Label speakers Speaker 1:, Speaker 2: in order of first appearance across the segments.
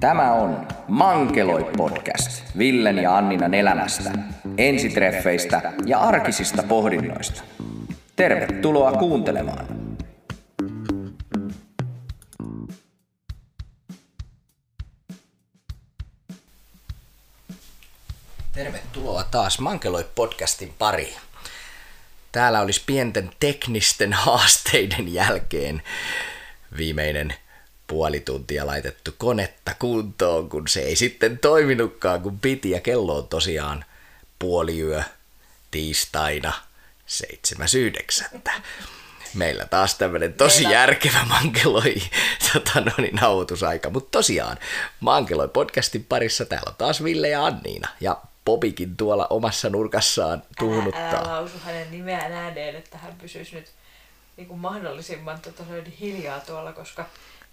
Speaker 1: Tämä on Mankeloi podcast Villen ja Anninan elämästä, ensitreffeistä ja arkisista pohdinnoista. Tervetuloa kuuntelemaan. Tervetuloa taas Mankeloi podcastin pariin. Täällä olisi pienten teknisten haasteiden jälkeen viimeinen puoli tuntia laitettu konetta kuntoon, kun se ei sitten toiminutkaan kun piti. Ja kello on tosiaan puoliyö tiistaina 7.9. Meillä taas tämmöinen tosi Meillä... järkevä mankeloi tota, no niin, nauhoitusaika. Mutta tosiaan, mankeloi podcastin parissa täällä on taas Ville ja Anniina. Ja Popikin tuolla omassa nurkassaan tuunuttaa.
Speaker 2: Älä, älä lausu hänen nimeään ääneen, että hän pysyisi nyt niin kuin mahdollisimman tota, hiljaa tuolla, koska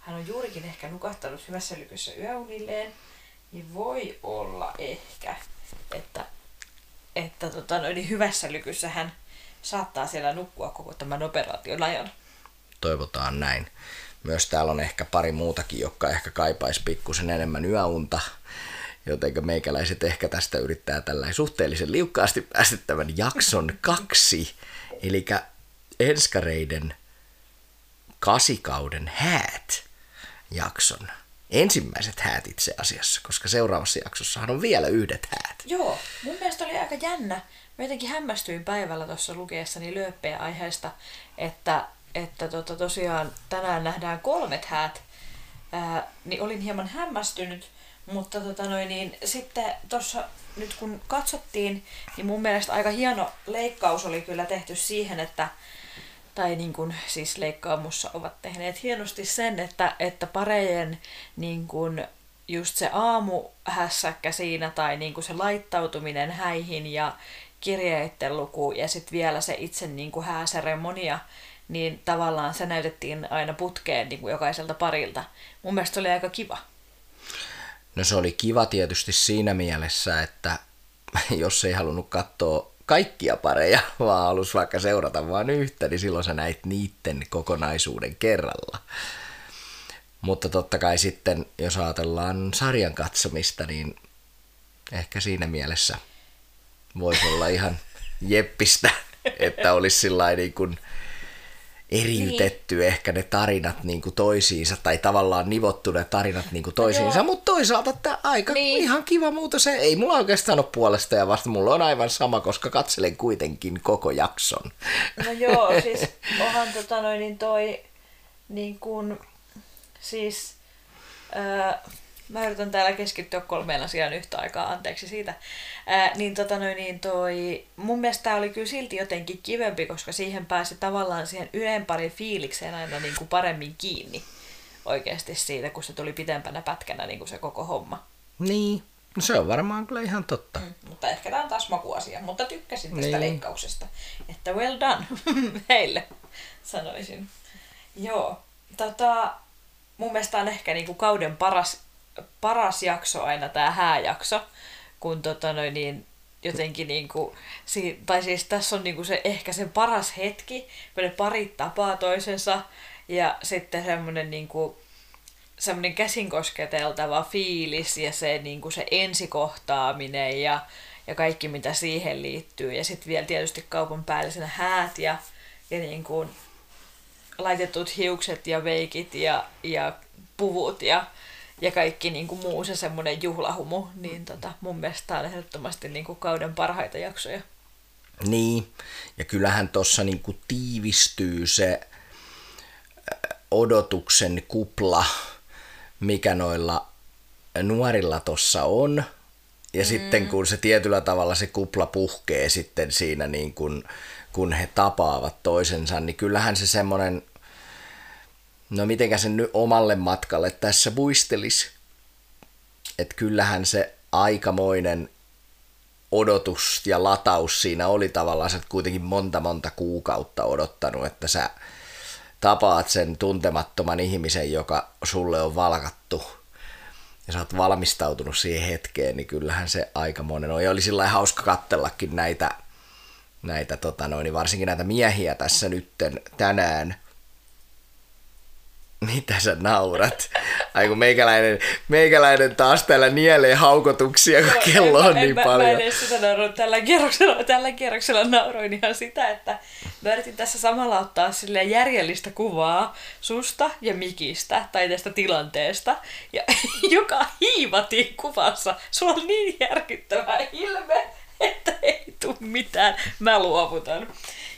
Speaker 2: hän on juurikin ehkä nukahtanut hyvässä lykyssä yöunilleen, niin voi olla ehkä, että, että tota, niin hyvässä lykyssä hän saattaa siellä nukkua koko tämän operaation ajan.
Speaker 1: Toivotaan näin. Myös täällä on ehkä pari muutakin, jotka ehkä kaipaisi pikkusen enemmän yöunta, joten meikäläiset ehkä tästä yrittää tällä suhteellisen liukkaasti päästä tämän jakson kaksi, eli enskareiden kasikauden häät jakson ensimmäiset häät itse asiassa, koska seuraavassa jaksossahan on vielä yhdet häät.
Speaker 2: Joo, mun mielestä oli aika jännä. Mä jotenkin hämmästyin päivällä tuossa lukeessani lööppejä aiheesta, että, että tota, tosiaan tänään nähdään kolmet häät. Ää, niin olin hieman hämmästynyt, mutta tota noin, niin, sitten tuossa nyt kun katsottiin, niin mun mielestä aika hieno leikkaus oli kyllä tehty siihen, että tai niin kuin, siis leikkaamussa ovat tehneet hienosti sen, että, että parejen niin kuin, just se aamuhässäkkä siinä tai niin kuin se laittautuminen häihin ja kirjeiden luku ja sitten vielä se itse niin kuin hääseremonia, niin tavallaan se näytettiin aina putkeen niin kuin jokaiselta parilta. Mun mielestä se oli aika kiva.
Speaker 1: No se oli kiva tietysti siinä mielessä, että jos ei halunnut katsoa kaikkia pareja, vaan halus vaikka seurata vain yhtä, niin silloin sä näit niiden kokonaisuuden kerralla. Mutta totta kai sitten, jos ajatellaan sarjan katsomista, niin ehkä siinä mielessä voisi olla ihan jeppistä, että olisi sillä niin kuin eriytetty niin. ehkä ne tarinat niin kuin toisiinsa, tai tavallaan nivottu ne tarinat niin kuin toisiinsa, no mutta toisaalta tämä aika niin. ihan kiva muuta se, ei mulla oikeastaan ole puolesta ja vasta, mulla on aivan sama, koska katselen kuitenkin koko jakson.
Speaker 2: No joo, siis onhan tota noin, niin toi niin kuin, siis ää, mä yritän täällä keskittyä kolmeen asiaan yhtä aikaa, anteeksi siitä. Ää, niin tota noin, niin toi, mun mielestä tää oli kyllä silti jotenkin kivempi, koska siihen pääsi tavallaan siihen ylempariin fiilikseen aina niin kuin paremmin kiinni oikeasti siitä, kun se tuli pitempänä pätkänä niin kuin se koko homma.
Speaker 1: Niin, no se on varmaan kyllä ihan totta. Mm,
Speaker 2: mutta ehkä tämä on taas makuasia, mutta tykkäsin tästä niin. leikkauksesta. Että well done heille, sanoisin. Joo, tota, mun mielestä on ehkä niin kuin kauden paras paras jakso aina tämä hääjakso, kun tota noin, niin jotenkin niinku, si, tai siis tässä on niinku se, ehkä se paras hetki, kun ne parit tapaa toisensa ja sitten semmoinen niinku, semmoinen käsin kosketeltava fiilis ja se, niinku se ensikohtaaminen ja, ja kaikki mitä siihen liittyy. Ja sitten vielä tietysti kaupan päällisenä häät ja, ja niinku, laitetut hiukset ja veikit ja, ja puvut ja ja kaikki niin kuin muu se semmoinen juhlahumu, niin tota, mun mielestä tämä on ehdottomasti niin kuin kauden parhaita jaksoja.
Speaker 1: Niin, ja kyllähän tuossa niin kuin tiivistyy se odotuksen kupla, mikä noilla nuorilla tuossa on. Ja mm. sitten kun se tietyllä tavalla se kupla puhkee sitten siinä niin kuin, kun he tapaavat toisensa, niin kyllähän se semmoinen no mitenkä sen nyt omalle matkalle tässä muistelisi. Että kyllähän se aikamoinen odotus ja lataus siinä oli tavallaan, että kuitenkin monta monta kuukautta odottanut, että sä tapaat sen tuntemattoman ihmisen, joka sulle on valkattu ja sä oot valmistautunut siihen hetkeen, niin kyllähän se aikamoinen on. Ja oli sillä hauska kattellakin näitä, näitä tota noin, varsinkin näitä miehiä tässä nytten tänään, Mitä sä naurat? Ai kun meikäläinen, meikäläinen taas täällä nielee haukotuksia, kun Joo, kello on en, niin
Speaker 2: mä,
Speaker 1: paljon.
Speaker 2: Mä en edes sitä nauroin. Tällä kierroksella, tällä kierroksella nauroin ihan sitä, että mä yritin tässä samalla ottaa sille järjellistä kuvaa susta ja Mikistä tai tästä tilanteesta. Ja joka hiivati kuvassa, sulla on niin järkyttävä ilme, että ei tule mitään. Mä luovutan.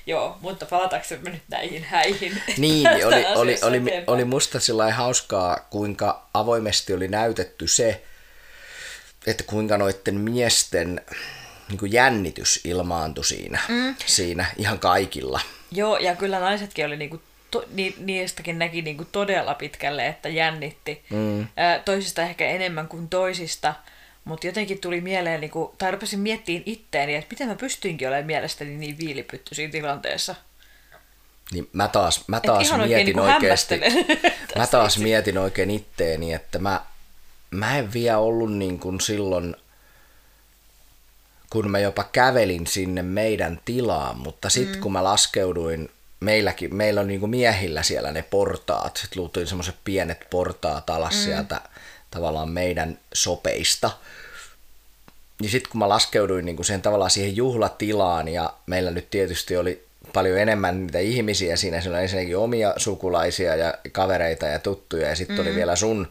Speaker 2: Joo, mutta palataksemme nyt näihin häihin.
Speaker 1: Niin, oli, oli, oli, oli musta sillä hauskaa, kuinka avoimesti oli näytetty se, että kuinka noiden miesten niin kuin jännitys ilmaantui siinä, mm. siinä ihan kaikilla.
Speaker 2: Joo, ja kyllä naisetkin oli niin kuin to, ni, niistäkin näki niin kuin todella pitkälle, että jännitti. Mm. toisista ehkä enemmän kuin toisista. Mutta jotenkin tuli mieleen, niin kun, tai rupesin miettimään itteeni, että miten mä pystyinkin olemaan mielestäni niin viilipytty siinä tilanteessa.
Speaker 1: Niin mä taas, mä taas mietin oikein, niin oikeasti, mä taas itse. mietin oikein itteeni, että mä, mä en vielä ollut niin kuin silloin, kun mä jopa kävelin sinne meidän tilaan, mutta sitten mm. kun mä laskeuduin, meilläkin, meillä on niin kuin miehillä siellä ne portaat, sitten luultiin semmoiset pienet portaat alas mm. sieltä tavallaan meidän sopeista. Niin sitten kun mä laskeuduin niin kuin sen tavallaan siihen juhlatilaan ja meillä nyt tietysti oli paljon enemmän niitä ihmisiä siinä, siellä oli ensinnäkin omia sukulaisia ja kavereita ja tuttuja ja sitten mm. oli vielä sun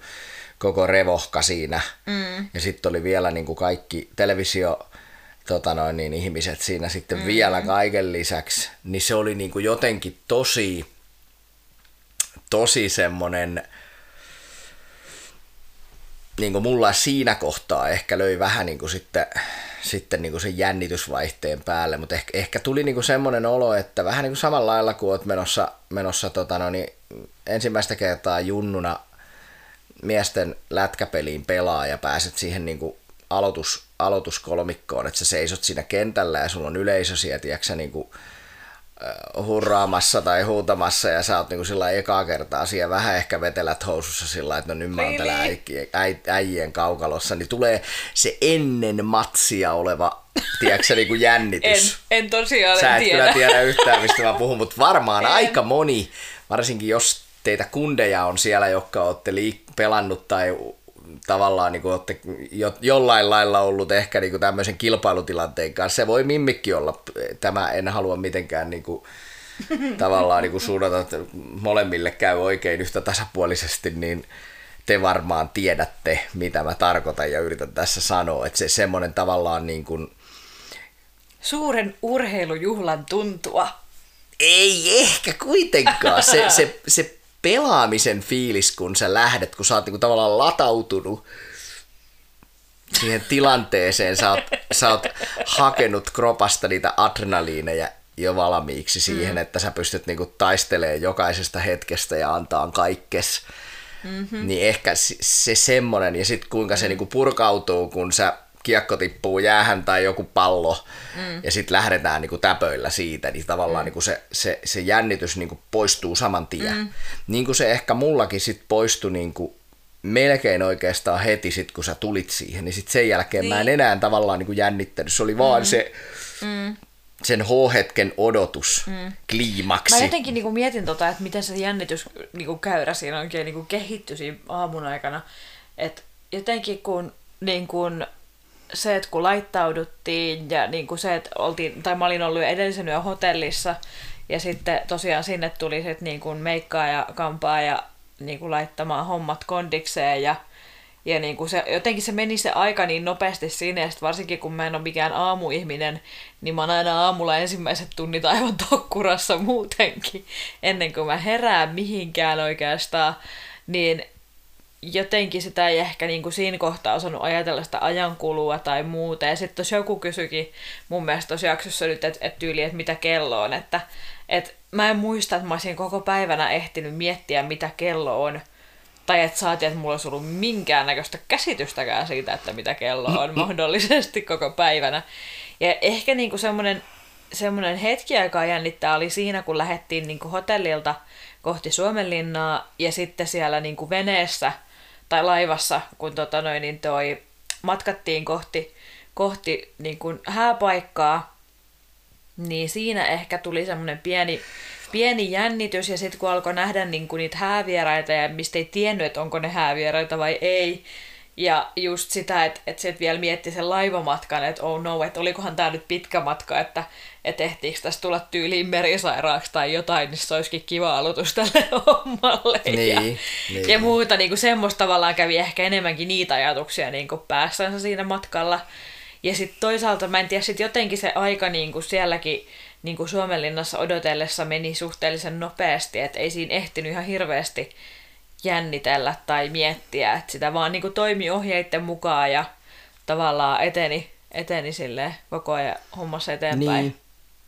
Speaker 1: koko revohka siinä mm. ja sitten oli vielä niin kuin kaikki televisio tota noin, niin ihmiset siinä sitten mm. vielä kaiken lisäksi, niin se oli niin kuin jotenkin tosi, tosi semmoinen niin kuin mulla siinä kohtaa ehkä löi vähän niin kuin sitten, sitten niin kuin sen jännitysvaihteen päälle, mutta ehkä, ehkä tuli niin kuin semmoinen olo, että vähän niin kuin samalla lailla kuin olet menossa, menossa tota no, niin ensimmäistä kertaa junnuna miesten lätkäpeliin pelaa ja pääset siihen niin kuin aloitus, aloituskolmikkoon, että sä seisot siinä kentällä ja sulla on yleisö siellä, tiedätkö, niin kuin hurraamassa tai huutamassa ja sä oot niinku sillä ekaa kertaa siellä vähän ehkä vetelät housussa sillä että no nyt mä oon täällä äijien kaukalossa, niin tulee se ennen matsia oleva tiedätkö niinku jännitys.
Speaker 2: En, en tosiaan
Speaker 1: Sä
Speaker 2: et
Speaker 1: tiedä. kyllä tiedä yhtään, mistä mä puhun, mutta varmaan en. aika moni, varsinkin jos teitä kundeja on siellä, jotka olette liik- pelannut tai tavallaan niin kuin olette jo, jollain lailla ollut ehkä niin kuin tämmöisen kilpailutilanteen kanssa. Se voi mimmikki olla. Tämä en halua mitenkään niin kuin, tavallaan niin kuin suunnata, että molemmille käy oikein yhtä tasapuolisesti, niin te varmaan tiedätte, mitä mä tarkoitan ja yritän tässä sanoa. Että se semmoinen tavallaan niin kuin...
Speaker 2: Suuren urheilujuhlan tuntua.
Speaker 1: Ei ehkä kuitenkaan. Se, se, se pelaamisen fiilis, kun sä lähdet, kun sä oot niinku tavallaan latautunut siihen tilanteeseen, sä oot, sä oot hakenut kropasta niitä adrenaliineja jo valmiiksi siihen, mm. että sä pystyt niinku taistelemaan jokaisesta hetkestä ja antaa kaikkes. Mm-hmm. Niin ehkä se semmonen, ja sitten kuinka se niinku purkautuu, kun sä kiekko tippuu jäähän tai joku pallo mm. ja sitten lähdetään niinku täpöillä siitä, niin tavallaan mm. niinku se, se, se jännitys niinku poistuu saman tien. Mm. Niin kuin se ehkä mullakin sit poistui niinku melkein oikeastaan heti sit kun sä tulit siihen, niin sitten sen jälkeen niin. mä en niin. enää tavallaan niinku jännittänyt. Se oli vaan mm. se mm. sen H-hetken odotus, mm. kliimaksi.
Speaker 2: Mä jotenkin niinku mietin tota, että miten se jännitys niinku käyrä siinä oikein niinku kehittyi siinä aamun aikana. Että jotenkin kun niin kun se, että kun laittauduttiin ja niin kuin se, että oltiin, tai mä olin ollut edellisen yön hotellissa ja sitten tosiaan sinne tuli sitten niin kuin meikkaa ja kampaa ja niin kuin laittamaan hommat kondikseen ja, ja niin kuin se, jotenkin se meni se aika niin nopeasti sinne, ja varsinkin kun mä en ole mikään aamuihminen, niin mä oon aina aamulla ensimmäiset tunnit aivan tokkurassa muutenkin, ennen kuin mä herään mihinkään oikeastaan, niin jotenkin sitä ei ehkä niin kuin siinä kohtaa osannut ajatella sitä ajankulua tai muuta. Ja sitten joku kysyikin mun mielestä tuossa jaksossa nyt, että et tyyli, että mitä kello on. Että et mä en muista, että mä olisin koko päivänä ehtinyt miettiä, mitä kello on. Tai että saatiin, että mulla olisi ollut minkäännäköistä käsitystäkään siitä, että mitä kello on mahdollisesti koko päivänä. Ja ehkä niin kuin semmoinen, semmoinen hetki aikaa jännittää oli siinä, kun lähdettiin niin kuin hotellilta kohti Suomenlinnaa ja sitten siellä niin kuin veneessä – tai laivassa, kun tota noin, niin toi, matkattiin kohti, kohti niin kuin hääpaikkaa, niin siinä ehkä tuli semmoinen pieni, pieni jännitys ja sitten kun alkoi nähdä niinku niitä häävieraita ja mistä ei tiennyt, että onko ne häävieraita vai ei, ja just sitä, että, että se vielä mietti sen laivamatkan, että oh no, että olikohan tämä nyt pitkä matka, että, että ehtiikö tästä tulla tyyliin merisairaaksi tai jotain, niin se olisikin kiva aloitus tälle hommalle.
Speaker 1: Niin,
Speaker 2: ja,
Speaker 1: niin.
Speaker 2: ja muuta, niin kuin semmoista tavallaan kävi ehkä enemmänkin niitä ajatuksia niin kuin päässänsä siinä matkalla. Ja sitten toisaalta mä en tiedä, sit jotenkin se aika niin kuin sielläkin niin kuin Suomenlinnassa odotellessa meni suhteellisen nopeasti, että ei siinä ehtinyt ihan hirveästi jännitellä tai miettiä, että sitä vaan niin kuin toimi ohjeiden mukaan ja tavallaan eteni, eteni sille koko ajan hommassa eteenpäin.
Speaker 1: Niin.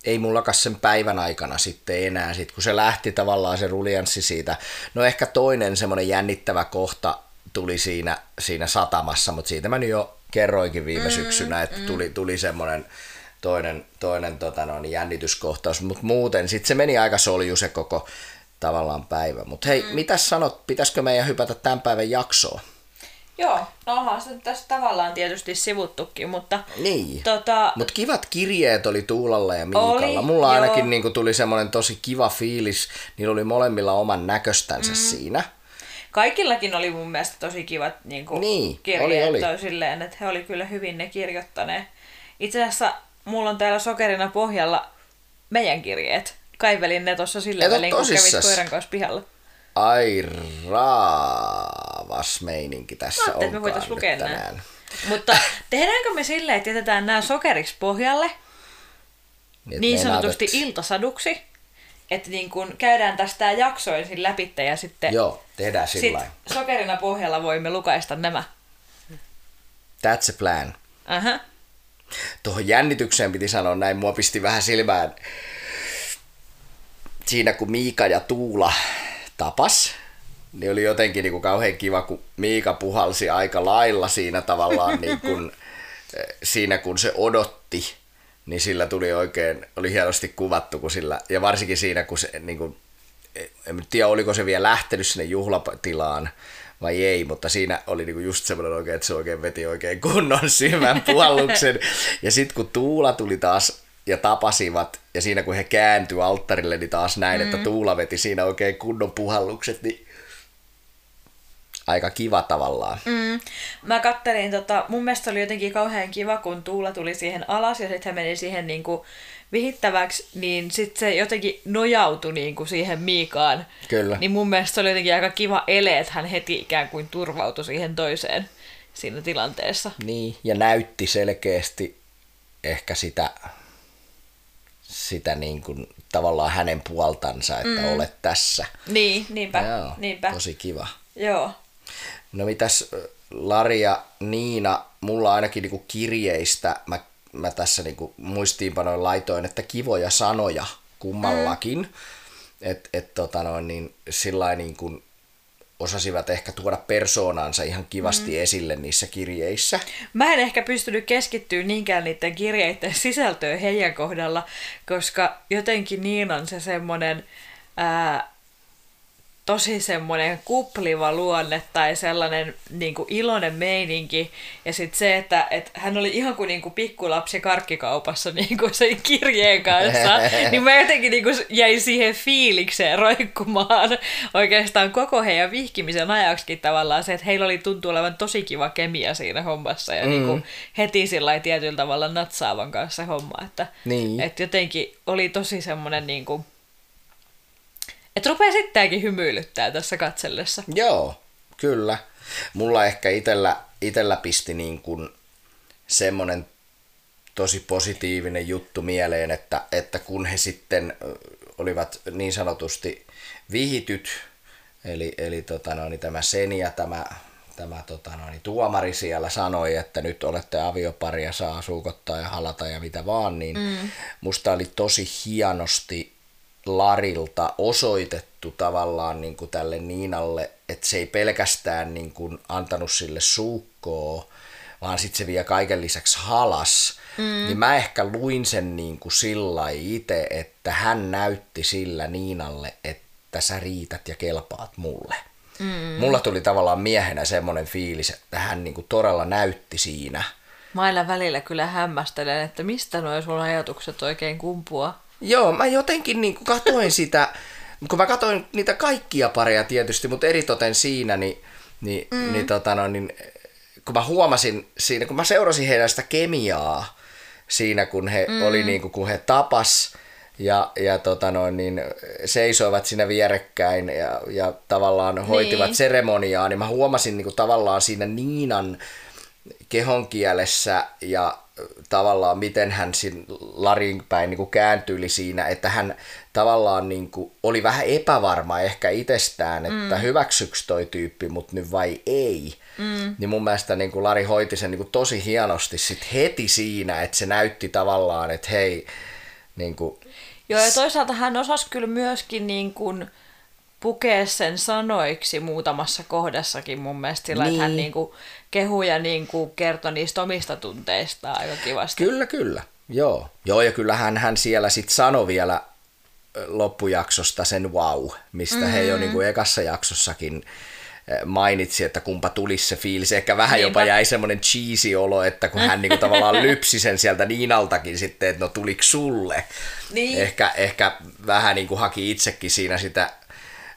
Speaker 1: Ei mullakas sen päivän aikana sitten enää, sit kun se lähti tavallaan se ruljanssi siitä. No ehkä toinen semmoinen jännittävä kohta tuli siinä, siinä satamassa, mutta siitä mä nyt jo kerroinkin viime mm, syksynä, että mm. tuli, tuli semmoinen toinen, toinen tota no, niin jännityskohtaus, mutta muuten sitten se meni aika solju se koko tavallaan päivä. Mutta hei, mm. mitä sanot, pitäisikö meidän hypätä tämän päivän jaksoon?
Speaker 2: Joo, no onhan se tässä tavallaan tietysti sivuttukin, mutta...
Speaker 1: Niin,
Speaker 2: tota,
Speaker 1: mutta kivat kirjeet oli Tuulalla ja Miikalla.
Speaker 2: Oli,
Speaker 1: Mulla ainakin niin tuli semmoinen tosi kiva fiilis. Niillä oli molemmilla oman näköstänsä mm. siinä.
Speaker 2: kaikillakin oli mun mielestä tosi kivat niin kuin
Speaker 1: Niin,
Speaker 2: kirjeet
Speaker 1: oli. oli.
Speaker 2: silleen, että he oli kyllä hyvin ne kirjoittaneet. Itse asiassa mulla on täällä sokerina pohjalla meidän kirjeet. Kaivelin ne tuossa sillä
Speaker 1: Et
Speaker 2: välin, kun kävit koiran kanssa pihalla.
Speaker 1: Ai raavas meininki tässä
Speaker 2: Mä että me
Speaker 1: onkaan
Speaker 2: voitais
Speaker 1: nyt
Speaker 2: lukea nää.
Speaker 1: tänään.
Speaker 2: Mutta tehdäänkö me silleen, että jätetään nämä sokeriksi pohjalle, niin
Speaker 1: meinaat,
Speaker 2: sanotusti
Speaker 1: et-
Speaker 2: iltasaduksi, että niin kun käydään tästä tää jakso ensin läpi ja sitten
Speaker 1: Joo, tehdään
Speaker 2: sit
Speaker 1: sillä
Speaker 2: sokerina pohjalla voimme lukaista nämä.
Speaker 1: That's a plan.
Speaker 2: Aha.
Speaker 1: Tuohon jännitykseen piti sanoa näin, mua pisti vähän silmään siinä kun Miika ja Tuula tapas, niin oli jotenkin niin kuin kauhean kiva, kun Miika puhalsi aika lailla siinä tavallaan niin kuin, eh, siinä kun se odotti, niin sillä tuli oikein, oli hienosti kuvattu, kun sillä, ja varsinkin siinä, kun se niin kuin, en nyt tiedä, oliko se vielä lähtenyt sinne juhlatilaan vai ei, mutta siinä oli niinku just semmoinen oikein, että se oikein veti oikein kunnon syvän puhalluksen. Ja sitten kun Tuula tuli taas ja tapasivat, ja siinä kun he kääntyi alttarille, niin taas näin, mm. että Tuula veti siinä oikein kunnon puhallukset, niin aika kiva tavallaan.
Speaker 2: Mm. Mä kattelin, tota, mun mielestä oli jotenkin kauhean kiva, kun Tuula tuli siihen alas ja sitten hän meni siihen niinku vihittäväksi, niin sitten se jotenkin nojautui niinku siihen Miikaan.
Speaker 1: Kyllä.
Speaker 2: Niin mun mielestä se oli jotenkin aika kiva ele, että hän heti ikään kuin turvautui siihen toiseen siinä tilanteessa.
Speaker 1: Niin, ja näytti selkeästi ehkä sitä, sitä niin kuin, tavallaan hänen puoltansa, että mm. olet tässä.
Speaker 2: Niin, niinpä,
Speaker 1: Joo,
Speaker 2: niinpä.
Speaker 1: tosi kiva.
Speaker 2: Joo.
Speaker 1: No mitäs Lari ja Niina, mulla ainakin niinku kirjeistä, mä, mä tässä niinku muistiinpanoin laitoin, että kivoja sanoja kummallakin. Mm. Että et, tota noin, niin sillä niin kuin osasivat ehkä tuoda persoonansa ihan kivasti mm. esille niissä kirjeissä.
Speaker 2: Mä en ehkä pystynyt keskittyä niinkään niiden kirjeiden sisältöön heidän kohdalla, koska jotenkin niin on se semmoinen ää, tosi semmoinen kupliva luonne tai sellainen niin kuin iloinen meininki. Ja sitten se, että, että hän oli ihan kuin, niin kuin pikkulapsi karkkikaupassa niin kuin sen kirjeen kanssa, niin mä jotenkin niin kuin jäin siihen fiilikseen roikkumaan oikeastaan koko heidän vihkimisen ajaksikin tavallaan se, että heillä oli tuntuu olevan tosi kiva kemia siinä hommassa ja mm. niin kuin heti sillä tietyllä tavalla natsaavan kanssa homma, että,
Speaker 1: Niin.
Speaker 2: että jotenkin oli tosi semmoinen niin kuin, että rupeaa sittenkin hymyilyttää tässä katsellessa.
Speaker 1: Joo, kyllä. Mulla ehkä itellä, itellä pisti niin kuin semmoinen tosi positiivinen juttu mieleen, että, että kun he sitten olivat niin sanotusti vihityt, eli, eli tota no, niin tämä Seni ja tämä, tämä tota no, niin tuomari siellä sanoi, että nyt olette aviopari ja saa suukottaa ja halata ja mitä vaan, niin mm. musta oli tosi hienosti Larilta osoitettu tavallaan niin kuin tälle Niinalle, että se ei pelkästään niin kuin antanut sille suukkoa, vaan sitten se vielä kaiken lisäksi halas. Mm. Niin mä ehkä luin sen niin kuin sillä itse, että hän näytti sillä Niinalle, että sä riität ja kelpaat mulle. Mm. Mulla tuli tavallaan miehenä semmoinen fiilis, että hän niin kuin todella näytti siinä.
Speaker 2: Mä aina välillä kyllä hämmästelen, että mistä nuo sun ajatukset oikein kumpua.
Speaker 1: Joo, mä jotenkin niin katoin sitä, kun mä katoin niitä kaikkia pareja tietysti, mutta eritoten siinä, niin, niin, mm. niin, tota no, niin kun mä huomasin siinä, kun mä seurasin heidän sitä kemiaa siinä, kun he mm. oli niin kuin, kun he tapas ja, ja tota noin, niin seisoivat siinä vierekkäin ja, ja tavallaan hoitivat niin. seremoniaa, niin mä huomasin niin kuin, tavallaan siinä Niinan kehonkielessä ja tavallaan miten hän siinä Larin päin niin kuin kääntyi siinä, että hän tavallaan niin kuin oli vähän epävarma ehkä itsestään, että mm. hyväksyks toi tyyppi mut nyt vai ei. Mm. Niin mun mielestä niin kuin Lari hoiti sen niin kuin tosi hienosti sit heti siinä, että se näytti tavallaan, että hei, niin kuin...
Speaker 2: Joo, ja toisaalta hän osasi kyllä myöskin niin kuin pukea sen sanoiksi muutamassa kohdassakin mun mielestä sillä, niin. että hän niin kuin kehui ja niin kuin kertoi niistä omista tunteistaan aika kivasti.
Speaker 1: Kyllä, kyllä. Joo, Joo ja kyllähän hän siellä sitten sanoi vielä loppujaksosta sen wow, mistä mm-hmm. he jo mm. niin kuin ekassa jaksossakin mainitsi, että kumpa tulisi se fiilis. Ehkä vähän Niinpä. jopa jäi semmoinen cheesy olo, että kun hän niinku tavallaan lypsi sen sieltä Niinaltakin sitten, että no tuliko sulle. Niin. Ehkä, ehkä vähän niinku haki itsekin siinä sitä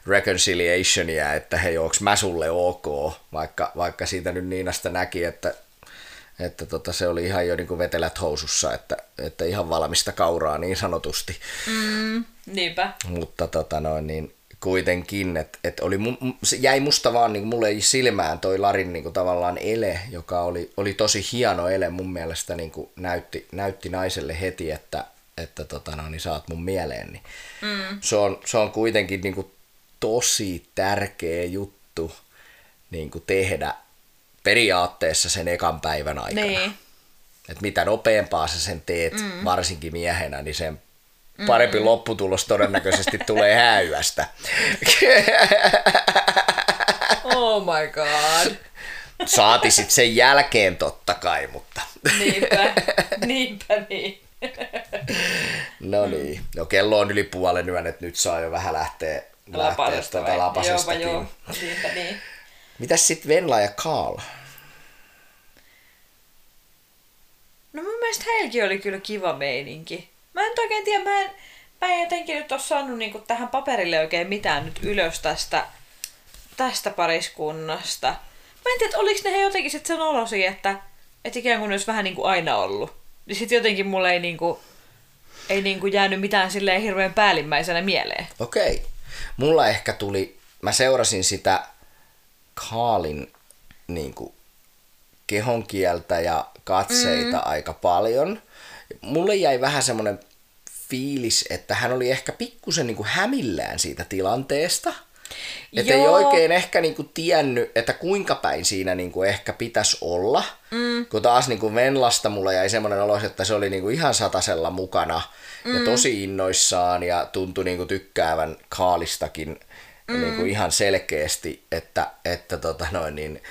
Speaker 1: reconciliationia, että hei, onko mä sulle ok, vaikka, vaikka siitä nyt Niinasta näki, että, että tota, se oli ihan jo niin kuin vetelät housussa, että, että ihan valmista kauraa niin sanotusti.
Speaker 2: Mm, niinpä.
Speaker 1: Mutta tota noin, niin kuitenkin, että et oli, se jäi musta vaan, niin mulle ei silmään toi Larin niin kuin tavallaan ele, joka oli, oli tosi hieno ele mun mielestä, niin kuin näytti, näytti naiselle heti, että, että tota no, niin saat mun mieleen. Niin mm. se, on, se on kuitenkin niin kuin tosi tärkeä juttu niin kuin tehdä periaatteessa sen ekan päivän aikana. Niin. Et mitä nopeampaa sä sen teet, mm. varsinkin miehenä, niin sen parempi mm. lopputulos todennäköisesti tulee häyästä.
Speaker 2: oh my god.
Speaker 1: Saati sit sen jälkeen totta kai, mutta...
Speaker 2: Niinpä, niinpä niin.
Speaker 1: no niin, no kello on yli puolen yön, että nyt saa jo vähän lähteä, lähteä tuota lapasestakin. Joo, joo. Niinpä niin. Mitäs sitten Venla ja Karl?
Speaker 2: No mun mielestä heilläkin oli kyllä kiva meininki. Mä en oikein tiedä, mä en, mä en jotenkin nyt ole saanut niinku tähän paperille oikein mitään nyt ylös tästä, tästä pariskunnasta. Mä en tiedä, oliko ne he jotenkin sitten sen olosi, että, että ikään kuin olisi vähän niin kuin aina ollut. Niin sitten jotenkin mulle ei niinku, ei niinku jäänyt mitään silleen hirveän päällimmäisenä mieleen.
Speaker 1: Okei. Okay. Mulla ehkä tuli, mä seurasin sitä Kaalin niinku, kehonkieltä ja katseita mm. aika paljon. Mulle jäi vähän semmoinen fiilis, että hän oli ehkä pikkusen niin kuin hämillään siitä tilanteesta. Että ei oikein ehkä niinku tiennyt, että kuinka päin siinä niinku ehkä pitäisi olla. Mm. Kun taas niinku Venlasta mulla jäi semmoinen olo, että se oli niinku ihan satasella mukana mm. ja tosi innoissaan ja tuntui niinku tykkäävän Kaalistakin mm. niinku ihan selkeästi, että, että tota noin, niin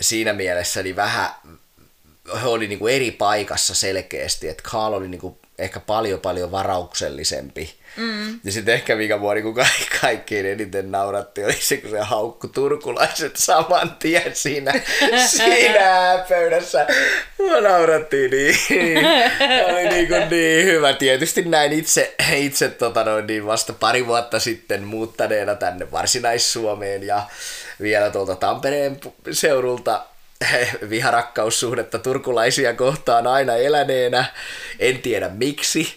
Speaker 1: siinä mielessä niin vähän he oli niinku eri paikassa selkeästi, että Karl oli niinku ehkä paljon paljon varauksellisempi. Mm. Ja sitten ehkä mikä mua niinku ka- kaikkein eniten nauratti oli se, kun se haukku turkulaiset saman tien siinä, siinä pöydässä. Mua naurattiin niin. oli niinku niin hyvä. Tietysti näin itse, itse tota noin, niin vasta pari vuotta sitten muuttaneena tänne Varsinais-Suomeen ja vielä tuolta Tampereen seudulta viharakkaussuhdetta turkulaisia kohtaan aina eläneenä. En tiedä miksi.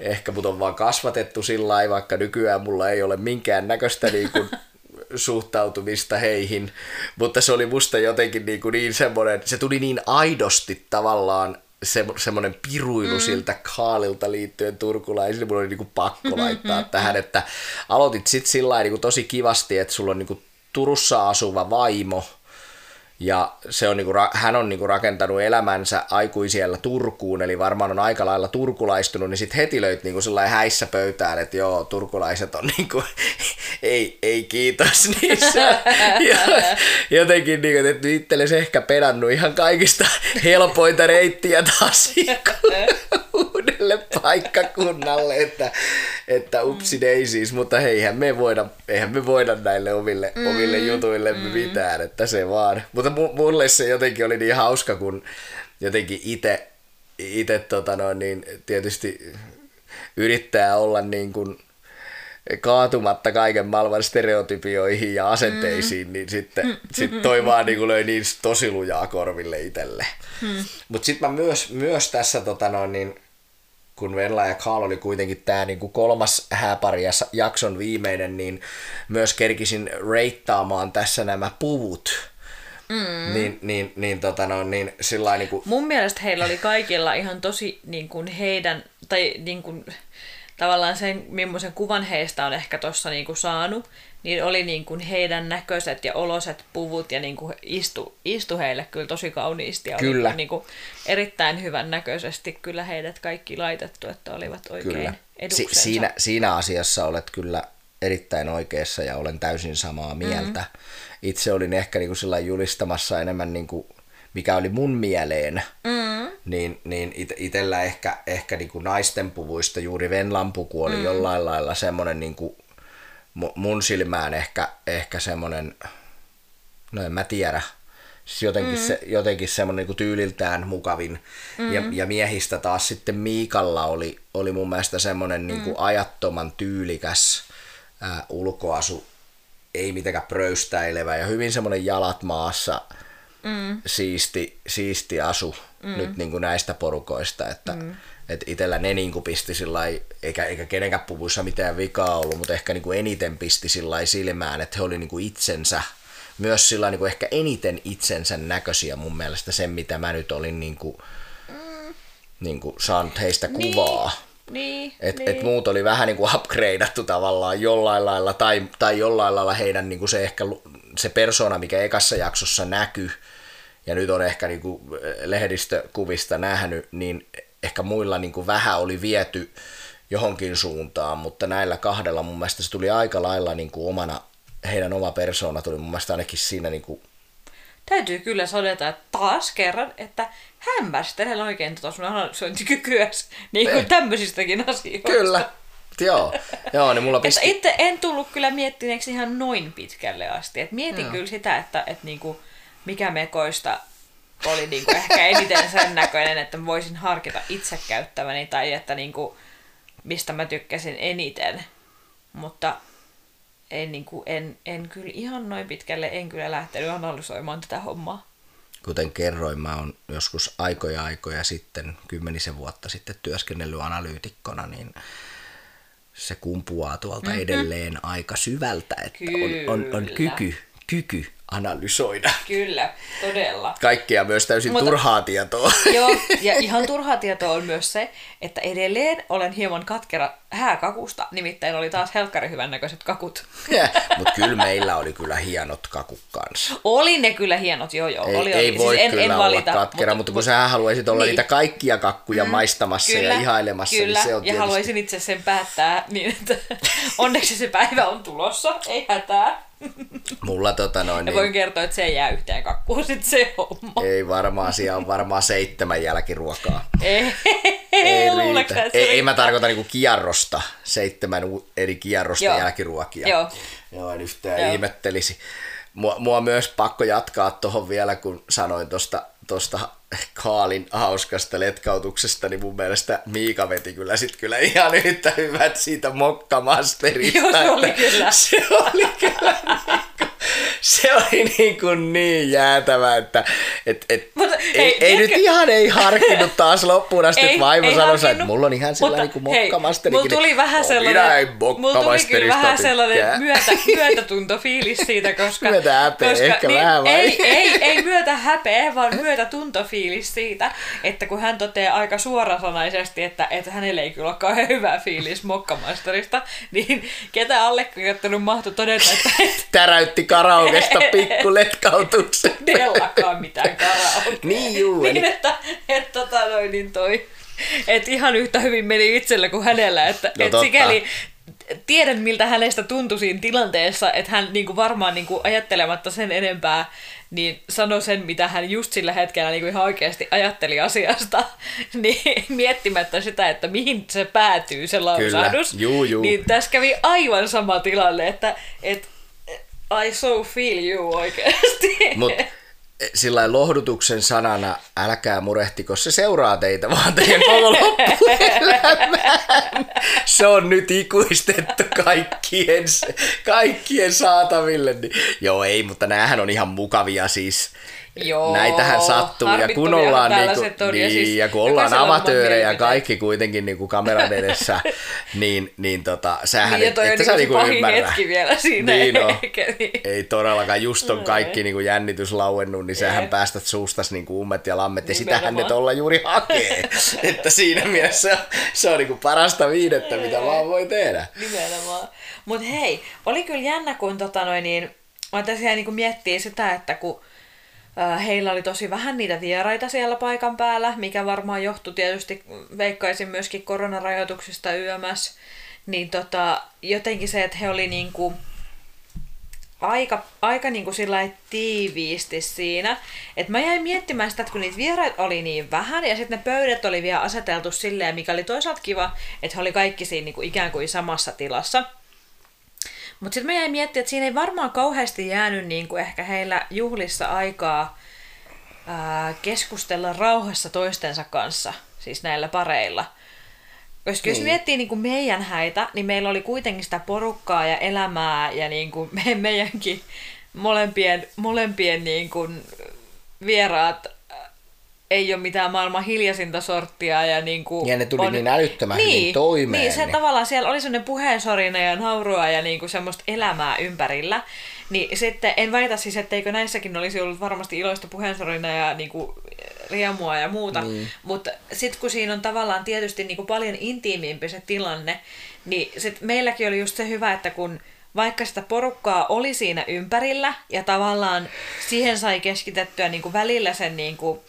Speaker 1: Ehkä mut on vaan kasvatettu sillä lailla, vaikka nykyään mulla ei ole minkään näköistä niin kuin suhtautumista heihin. Mutta se oli musta jotenkin niin, kuin niin semmoinen, se tuli niin aidosti tavallaan se, semmoinen piruilu mm. siltä Kaalilta liittyen turkulaisille, mulla oli niin kuin pakko laittaa tähän, että aloitit sitten sillä niin tosi kivasti, että sulla on niin kuin Turussa asuva vaimo, ja se on niinku, hän on niinku rakentanut elämänsä aikuisiellä Turkuun, eli varmaan on aika lailla turkulaistunut, niin sitten heti löyt niinku sellainen häissä pöytään, että joo, turkulaiset on niinku, ei, ei kiitos niissä. ja, jotenkin niinku, että itsellesi ehkä pedannut ihan kaikista helpointa reittiä taas uudelle paikkakunnalle, että, että upsi daisies, mutta eihän me voida, eihän me voida näille omille, mm, omille jutuille mm. mitään, että se vaan. Mutta mulle se jotenkin oli niin hauska, kun jotenkin itse ite, tota noin, niin tietysti yrittää olla niin kuin kaatumatta kaiken maailman stereotypioihin ja asenteisiin, mm. niin sitten mm. sit toi vaan niin löi niin tosi lujaa korville itselle. Mm. Mutta sitten mä myös, myös tässä tota noin, niin, kun Venla ja Karl oli kuitenkin tämä niinku kolmas hääpari ja jakson viimeinen, niin myös kerkisin reittaamaan tässä nämä puvut. Mm. Niin, niin, niin, tota no, niin sillä niinku...
Speaker 2: Mun mielestä heillä oli kaikilla ihan tosi niin kuin heidän, tai niin kuin, tavallaan sen, millaisen kuvan heistä on ehkä tuossa niin saanut, niin oli niin kuin heidän näköiset ja oloset puvut ja niin kuin istu, istu heille kyllä tosi kauniisti. Ja kyllä. Oli niin kuin erittäin hyvän näköisesti kyllä heidät kaikki laitettu, että olivat oikein kyllä. Si-
Speaker 1: siinä, siinä asiassa olet kyllä erittäin oikeassa ja olen täysin samaa mieltä. Mm-hmm. Itse olin ehkä niin kuin julistamassa enemmän niin kuin mikä oli mun mieleen, mm. niin, niin it, itellä ehkä, ehkä niin kuin naisten puvuista juuri Venlan puku oli mm. jollain lailla semmoinen niin kuin mun silmään ehkä, ehkä semmoinen, no en mä tiedä, siis jotenkin, mm. se, jotenkin semmoinen niin tyyliltään mukavin. Mm. Ja, ja miehistä taas sitten Miikalla oli, oli mun mielestä semmoinen niin kuin mm. ajattoman tyylikäs ää, ulkoasu, ei mitenkään pröystäilevä ja hyvin semmoinen jalat maassa mm. siisti, siisti asu mm. nyt niin kuin näistä porukoista, että mm että itsellä ne niin kuin pisti sillä eikä, eikä kenenkään puvuissa mitään vikaa ollut, mutta ehkä niin kuin eniten pisti sillä silmään, että he oli niin kuin itsensä, myös sillä niin kuin ehkä eniten itsensä näköisiä mun mielestä sen, mitä mä nyt olin niin kuin, mm. niin kuin saanut heistä kuvaa.
Speaker 2: Niin,
Speaker 1: et,
Speaker 2: niin.
Speaker 1: et muut oli vähän niin kuin upgradeattu tavallaan jollain lailla, tai, tai jollain lailla heidän niin kuin se ehkä se persona, mikä ekassa jaksossa näkyy, ja nyt on ehkä niin kuin lehdistökuvista nähnyt, niin ehkä muilla niin kuin vähän oli viety johonkin suuntaan, mutta näillä kahdella mun mielestä se tuli aika lailla niin kuin omana, heidän oma persoona tuli mun mielestä ainakin siinä niin kuin
Speaker 2: Täytyy kyllä todeta, että taas kerran, että hämmästelen oikein tuota sun analysointikykyä niin kuin tämmöisistäkin asioista.
Speaker 1: Kyllä, Joo, joo niin mulla pisti...
Speaker 2: itse en tullut kyllä miettineeksi ihan noin pitkälle asti. Et mietin joo. kyllä sitä, että et niinku, mikä mekoista oli niinku ehkä eniten sen näköinen, että voisin harkita itse käyttäväni tai että niinku, mistä mä tykkäsin eniten. Mutta en, niinku, en, en kyllä ihan noin pitkälle, en kyllä lähtenyt analysoimaan tätä hommaa.
Speaker 1: Kuten kerroin, mä oon joskus aikoja aikoja sitten, kymmenisen vuotta sitten työskennellyt analyytikkona, niin se kumpuaa tuolta mm-hmm. edelleen aika syvältä, että on, on, on kyky, kyky analysoida.
Speaker 2: Kyllä, todella.
Speaker 1: Kaikkea myös täysin Mutta, turhaa tietoa.
Speaker 2: Joo, ja ihan turhaa tietoa on myös se, että edelleen olen hieman katkera hääkakusta, nimittäin oli taas helkkari hyvännäköiset kakut.
Speaker 1: Mutta kyllä meillä oli kyllä hienot kakut kanssa.
Speaker 2: Oli ne kyllä hienot, joo joo.
Speaker 1: Ei,
Speaker 2: oli,
Speaker 1: ei
Speaker 2: oli.
Speaker 1: voi siis en, kyllä en valita, olla katkera, mutta, mutta kun sä haluaisit olla niin. niitä kaikkia kakkuja mm, maistamassa kyllä, ja ihailemassa, niin
Speaker 2: kyllä,
Speaker 1: niin se on
Speaker 2: ja haluaisin itse sen päättää niin, että onneksi se päivä on tulossa, ei hätää.
Speaker 1: Mulla tota noin...
Speaker 2: Ja voin niin, kertoa, että se ei jää yhteen kakkuun sit se homma.
Speaker 1: Ei varmaan, siellä on varmaan seitsemän jälkiruokaa.
Speaker 2: ei, ei,
Speaker 1: ei, ei, mä tarkoita niinku kierrosta, seitsemän eri kierrosta Joo. jälkiruokia.
Speaker 2: Joo.
Speaker 1: Joo, en yhtään Joo. ihmettelisi. Mua, mua myös pakko jatkaa tuohon vielä, kun sanoin tuosta tosta Kaalin hauskasta letkautuksesta, niin mun mielestä Miika veti kyllä sit kyllä ihan yhtä hyvät siitä mokkamasterista.
Speaker 2: Joo, se oli kyllä.
Speaker 1: Se oli kyllä niin se oli niin, kuin niin jäätävä, että et, et, Mutta, ei, hei, ei nyt ihan ei harkinnut taas loppuun asti, että vaimo sanoi, että mulla on ihan sellainen niin kuin mokkamasteri.
Speaker 2: Mulla tuli vähän sellainen, mulla tuli kyllä vähän sellainen myötä, myötätuntofiilis siitä, koska...
Speaker 1: Myötä häpeä koska, ehkä niin, vähän vai?
Speaker 2: Ei, ei, ei myötä häpeä, vaan myötätuntofiilis siitä, että kun hän toteaa aika suorasanaisesti, että, että hänelle ei kyllä ole kauhean hyvä fiilis mokkamasterista, niin ketä allekirjoittanut mahtui todeta, että...
Speaker 1: Täräytti karaokesta pikku letkautuksen.
Speaker 2: Todellakaan mitään karaoke.
Speaker 1: niin juu.
Speaker 2: Niin, että, että tota noin, niin toi, että ihan yhtä hyvin meni itsellä kuin hänellä, että no, et sikäli tiedän, miltä hänestä tuntui siinä tilanteessa, että hän niinku varmaan niinku ajattelematta sen enempää, niin sanoi sen, mitä hän just sillä hetkellä niinku ihan oikeasti ajatteli asiasta, niin miettimättä sitä, että mihin se päätyy se lausahdus.
Speaker 1: Juu, juu.
Speaker 2: Niin tässä kävi aivan sama tilanne, että, että I so feel you oikeasti.
Speaker 1: Mut sillä lohdutuksen sanana, älkää murehtiko, se seuraa teitä vaan teidän koko. Se on nyt ikuistettu kaikkien, kaikkien saataville. Niin, joo, ei, mutta näähän on ihan mukavia siis.
Speaker 2: Joo,
Speaker 1: Näitähän sattuu, ja kun ollaan, niinku,
Speaker 2: on,
Speaker 1: niin,
Speaker 2: ja, siis
Speaker 1: ja kun ollaan amatöörejä kaikki kuitenkin niin kuin kameran edessä, niin, niin tota, sähän
Speaker 2: Niin,
Speaker 1: et,
Speaker 2: on
Speaker 1: että sä
Speaker 2: niinku
Speaker 1: niinku ymmärrä.
Speaker 2: hetki vielä siinä.
Speaker 1: Niin
Speaker 2: niin.
Speaker 1: Ei todellakaan, just on kaikki niin kuin jännitys lauennut, niin sähän
Speaker 2: Jep.
Speaker 1: päästät suustas niin kuin ummet ja lammet, ja sitähän ne tuolla juuri hakee. että siinä mielessä se on, se on niin kuin parasta viidettä, mitä vaan voi tehdä.
Speaker 2: Nimenomaan. Mutta hei, oli kyllä jännä, kun tota noin, niin, mä tosiaan niin miettii sitä, että kun heillä oli tosi vähän niitä vieraita siellä paikan päällä, mikä varmaan johtui tietysti, veikkaisin myöskin koronarajoituksista YMS, niin tota, jotenkin se, että he oli niinku aika, aika niinku sillä tiiviisti siinä. että mä jäin miettimään sitä, että kun niitä vieraita oli niin vähän ja sitten ne pöydät oli vielä aseteltu silleen, mikä oli toisaalta kiva, että he oli kaikki siinä niinku ikään kuin samassa tilassa. Mutta sitten mä jäin miettimään, että siinä ei varmaan kauheasti jäänyt niin kuin ehkä heillä juhlissa aikaa ää, keskustella rauhassa toistensa kanssa, siis näillä pareilla. Koska niin. jos miettii niin kuin meidän häitä, niin meillä oli kuitenkin sitä porukkaa ja elämää ja niin kuin me, meidänkin molempien, molempien niin kuin vieraat ei ole mitään maailman hiljaisinta sorttia. Ja, niin kuin
Speaker 1: Ja ne tuli niin älyttömän hyvin toimeen,
Speaker 2: Niin, se
Speaker 1: niin-
Speaker 2: tavallaan siellä oli sellainen puheensorina ja naurua ja niin kuin semmoista elämää ympärillä. Niin sitten en väitä siis, etteikö näissäkin olisi ollut varmasti iloista puheensorina ja niin kuin riemua ja muuta, niin. mutta sitten kun siinä on tavallaan tietysti niin kuin paljon intiimimpi se tilanne, niin sit meilläkin oli just se hyvä, että kun vaikka sitä porukkaa oli siinä ympärillä ja tavallaan siihen sai keskitettyä niin kuin välillä sen niin kuin,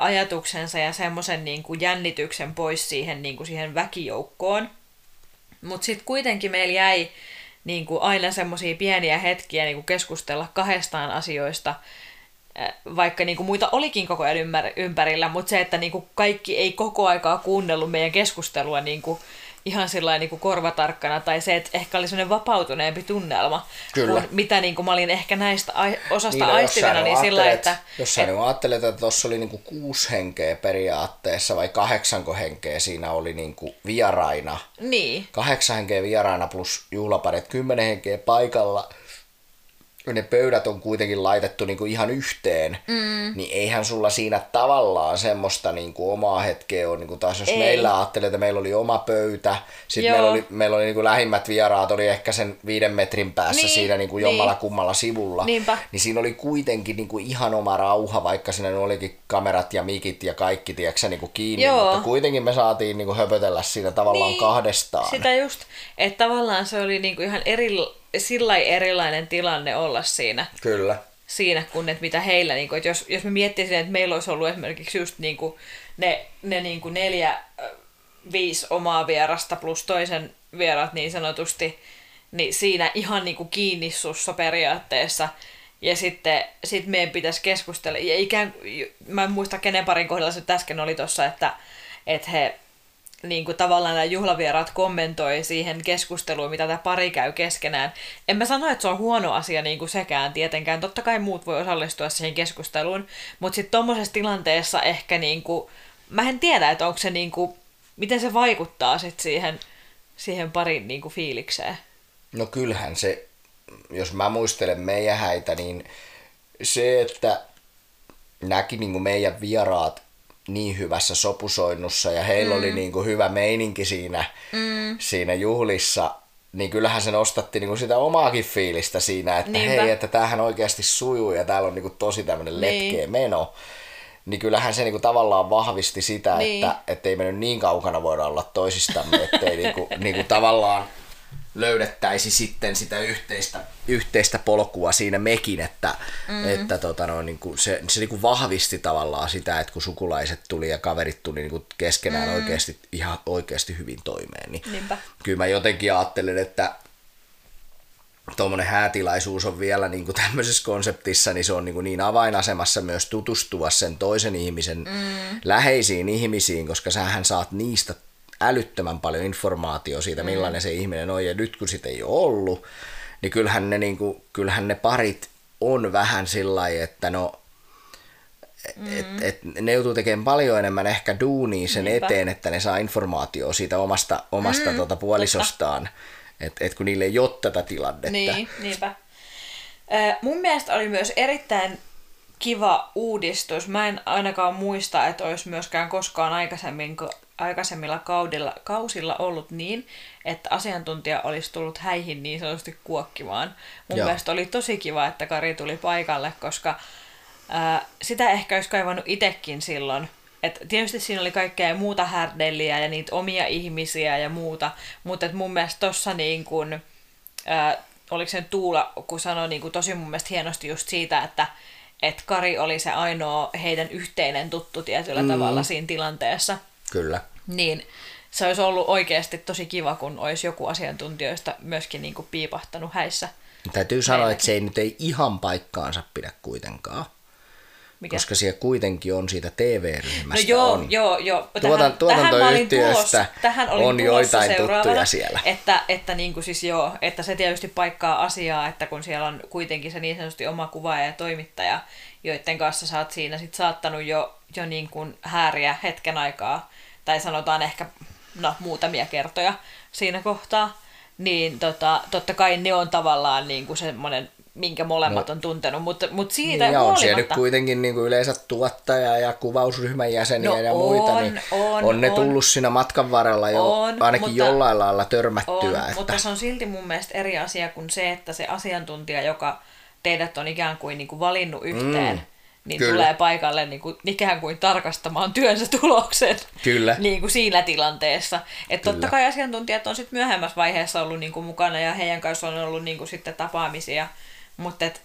Speaker 2: ajatuksensa ja semmoisen niin kuin jännityksen pois siihen, niin kuin siihen väkijoukkoon. Mutta sitten kuitenkin meillä jäi niin kuin aina semmoisia pieniä hetkiä niin kuin keskustella kahdestaan asioista, vaikka niin kuin muita olikin koko ajan ympärillä, mutta se, että niin kuin kaikki ei koko aikaa kuunnellut meidän keskustelua niin kuin ihan sillä niin kuin korvatarkkana, tai se, että ehkä oli semmoinen vapautuneempi tunnelma,
Speaker 1: Kyllä.
Speaker 2: kuin mitä niin kuin mä olin ehkä näistä ai- osasta
Speaker 1: no,
Speaker 2: aistivana, niin sillä että...
Speaker 1: Jos sä nyt ajattelet, että tuossa oli niinku kuusi henkeä periaatteessa vai kahdeksanko henkeä siinä oli niinku vieraina,
Speaker 2: Niin,
Speaker 1: kahdeksan henkeä vieraana plus juhlaparit, kymmenen henkeä paikalla, ne pöydät on kuitenkin laitettu niinku ihan yhteen, mm. niin eihän sulla siinä tavallaan semmoista niinku omaa hetkeä ole. Niinku taas jos
Speaker 2: Ei.
Speaker 1: Ei. meillä ajattelee, että meillä oli oma pöytä, sitten meillä oli, meillä oli niinku lähimmät vieraat, oli ehkä sen viiden metrin päässä
Speaker 2: Niin,
Speaker 1: siinä niinku
Speaker 2: niin.
Speaker 1: jommalla kummalla sivulla.
Speaker 2: Niinpä.
Speaker 1: Niin siinä oli kuitenkin niinku ihan oma rauha, vaikka siinä olikin kamerat ja mikit ja kaikki tiedätkö, niinku kiinni,
Speaker 2: Joo.
Speaker 1: mutta kuitenkin me saatiin niinku höpötellä siinä tavallaan
Speaker 2: Niin,
Speaker 1: kahdestaan.
Speaker 2: Sitä just, että tavallaan se oli niinku ihan eri, sillä erilainen tilanne olla siinä,
Speaker 1: Kyllä.
Speaker 2: siinä kun että mitä heillä, niinku, että jos, jos me miettisin, että meillä olisi ollut esimerkiksi just niinku ne, ne niinku neljä, äh, viisi omaa vierasta plus toisen vieraat niin sanotusti, niin siinä ihan niinku kiinni sussa periaatteessa. Ja sitten sit meidän pitäisi keskustella. Ja ikään, mä en muista kenen parin kohdalla se äsken oli tuossa, että, että he niin kuin tavallaan nämä juhlavieraat kommentoi siihen keskusteluun, mitä tämä pari käy keskenään. En mä sano, että se on huono asia niin kuin sekään tietenkään. Totta kai muut voi osallistua siihen keskusteluun, mutta sitten tuommoisessa tilanteessa ehkä niin kuin, mä en tiedä, että onko se niin kuin, miten se vaikuttaa sit siihen, siihen parin niin kuin fiilikseen.
Speaker 1: No kyllähän se, jos mä muistelen meidän häitä, niin se, että näki niin kuin meidän vieraat niin hyvässä sopusoinnussa ja heillä mm. oli niin kuin hyvä meininki siinä, mm. siinä juhlissa, niin kyllähän se nostatti niin kuin sitä omaakin fiilistä siinä, että
Speaker 2: Niinpä.
Speaker 1: hei, että tämähän oikeasti sujuu ja täällä on niin kuin tosi tämmöinen
Speaker 2: Niin.
Speaker 1: letkeä meno. Niin kyllähän se niinku tavallaan vahvisti sitä,
Speaker 2: Niin.
Speaker 1: että, että ei me nyt niin kaukana voida olla toisistamme, ettei niinku, niinku tavallaan löydettäisi sitten sitä yhteistä, yhteistä polkua siinä mekin, että, mm. että tota no, niin kuin se, se niin kuin vahvisti tavallaan sitä, että kun sukulaiset tuli ja kaverit tuli niin kuin keskenään mm. oikeasti, ihan oikeasti hyvin toimeen, niin
Speaker 2: Niinpä.
Speaker 1: kyllä mä jotenkin ajattelen, että tuommoinen häätilaisuus on vielä niin kuin tämmöisessä konseptissa, niin se on niin, kuin niin avainasemassa myös tutustua sen toisen ihmisen mm. läheisiin ihmisiin, koska sähän saat niistä älyttömän paljon informaatiota siitä,
Speaker 2: Mm.
Speaker 1: millainen se ihminen on, ja nyt kun sitä ei ole ollut, niin kyllähän ne, niin kuin, kyllähän ne parit on vähän sillä että no, mm. et, et ne joutuu tekemään paljon enemmän ehkä duunia sen Niinpä. eteen, että ne saa informaatiota siitä omasta, omasta mm, tuota puolisostaan, että et kun niille ei ole tätä tilannetta.
Speaker 2: Niin, niinpä. Mun mielestä oli myös erittäin kiva uudistus. Mä en ainakaan muista, että olisi myöskään koskaan aikaisemmin, aikaisemmilla kaudilla, kausilla ollut niin, että asiantuntija olisi tullut häihin niin sanotusti kuokkimaan. Mun Joo. mielestä oli tosi kiva, että Kari tuli paikalle, koska ää, sitä ehkä olisi kaivannut itsekin silloin. Et tietysti siinä oli kaikkea muuta härdelliä ja niitä omia ihmisiä ja muuta, mutta et mun mielestä tossa niin kun, ää, oliko se Tuula, kun sanoi niin kun tosi mun mielestä hienosti just siitä, että että Kari oli se ainoa heidän yhteinen tuttu tietyllä mm. tavalla siinä tilanteessa.
Speaker 1: Kyllä.
Speaker 2: Niin se olisi ollut oikeasti tosi kiva, kun olisi joku asiantuntijoista myöskin niin kuin piipahtanut häissä.
Speaker 1: Täytyy sanoa, että se ei nyt ei ihan paikkaansa pidä kuitenkaan. Mikä? Koska siellä kuitenkin on siitä TV-ryhmästä.
Speaker 2: No joo,
Speaker 1: on.
Speaker 2: joo, joo.
Speaker 1: Tuotan, tuotantoyhtiöstä tähän on joitain tuttuja siellä.
Speaker 2: Että, että, niin kuin siis joo, että se tietysti paikkaa asiaa, että kun siellä on kuitenkin se niin sanotusti oma kuvaaja ja toimittaja, joiden kanssa sä oot siinä sit saattanut jo, jo niin kuin hääriä hetken aikaa, tai sanotaan ehkä no, muutamia kertoja siinä kohtaa, niin tota, totta kai ne on tavallaan niin kuin semmoinen minkä molemmat no, on tuntenut, mutta, mutta siitä niin,
Speaker 1: huolimatta... on siellä kuitenkin niin kuin yleensä tuottaja ja kuvausryhmän jäseniä no, ja muita, on, niin on, on ne on. tullut siinä matkan varrella jo on, ainakin mutta, jollain lailla törmättyä. On,
Speaker 2: että... mutta se on silti mun mielestä eri asia kuin se, että se asiantuntija, joka teidät on ikään kuin, niin kuin valinnut yhteen, mm niin Kyllä. tulee paikalle niin kuin, ikään kuin tarkastamaan työnsä tuloksen
Speaker 1: Kyllä.
Speaker 2: Niin kuin siinä tilanteessa. Että totta kai asiantuntijat on sitten myöhemmässä vaiheessa ollut niin kuin mukana ja heidän kanssa on ollut niin kuin sitten tapaamisia mutta et,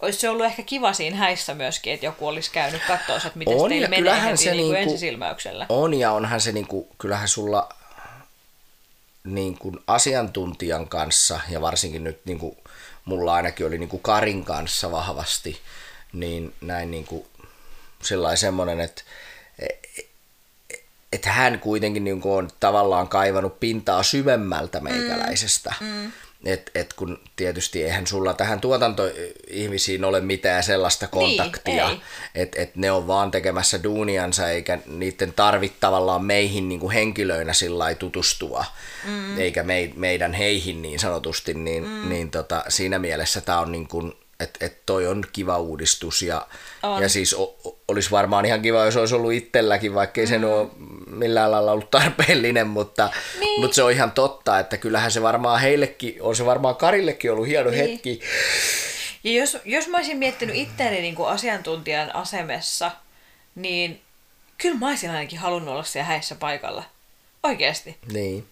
Speaker 2: olisi se ollut ehkä kiva siinä häissä myöskin, että joku olisi käynyt katsoa, että miten on, teillä menee heti se niinku, niinku ensisilmäyksellä.
Speaker 1: On ja onhan se, niinku, kyllähän sulla niin kuin asiantuntijan kanssa, ja varsinkin nyt niin kuin mulla ainakin oli niin kuin Karin kanssa vahvasti, niin näin niin kuin sellainen semmoinen, että että hän kuitenkin niin on tavallaan kaivannut pintaa syvemmältä meikäläisestä. Mm, mm et, et kun tietysti eihän sulla tähän tuotantoihmisiin ole mitään sellaista niin, kontaktia, niin, että et ne on vaan tekemässä duuniansa eikä niiden tarvitse tavallaan meihin niin kuin henkilöinä sillä tutustua, mm. eikä me, meidän heihin niin sanotusti, niin, mm. niin tota, siinä mielessä tämä on niin kuin että et toi on kiva uudistus ja, on. ja siis o, olisi varmaan ihan kiva, jos olisi ollut itselläkin, vaikka ei mm. se ole millään lailla ollut tarpeellinen, mutta, niin. mutta se on ihan totta, että kyllähän se varmaan heillekin, on se varmaan Karillekin ollut hieno niin. hetki.
Speaker 2: Ja jos, jos mä olisin miettinyt itseäni niin kuin asiantuntijan asemessa, niin kyllä mä olisin ainakin halunnut olla siellä häissä paikalla. Oikeasti.
Speaker 1: Niin.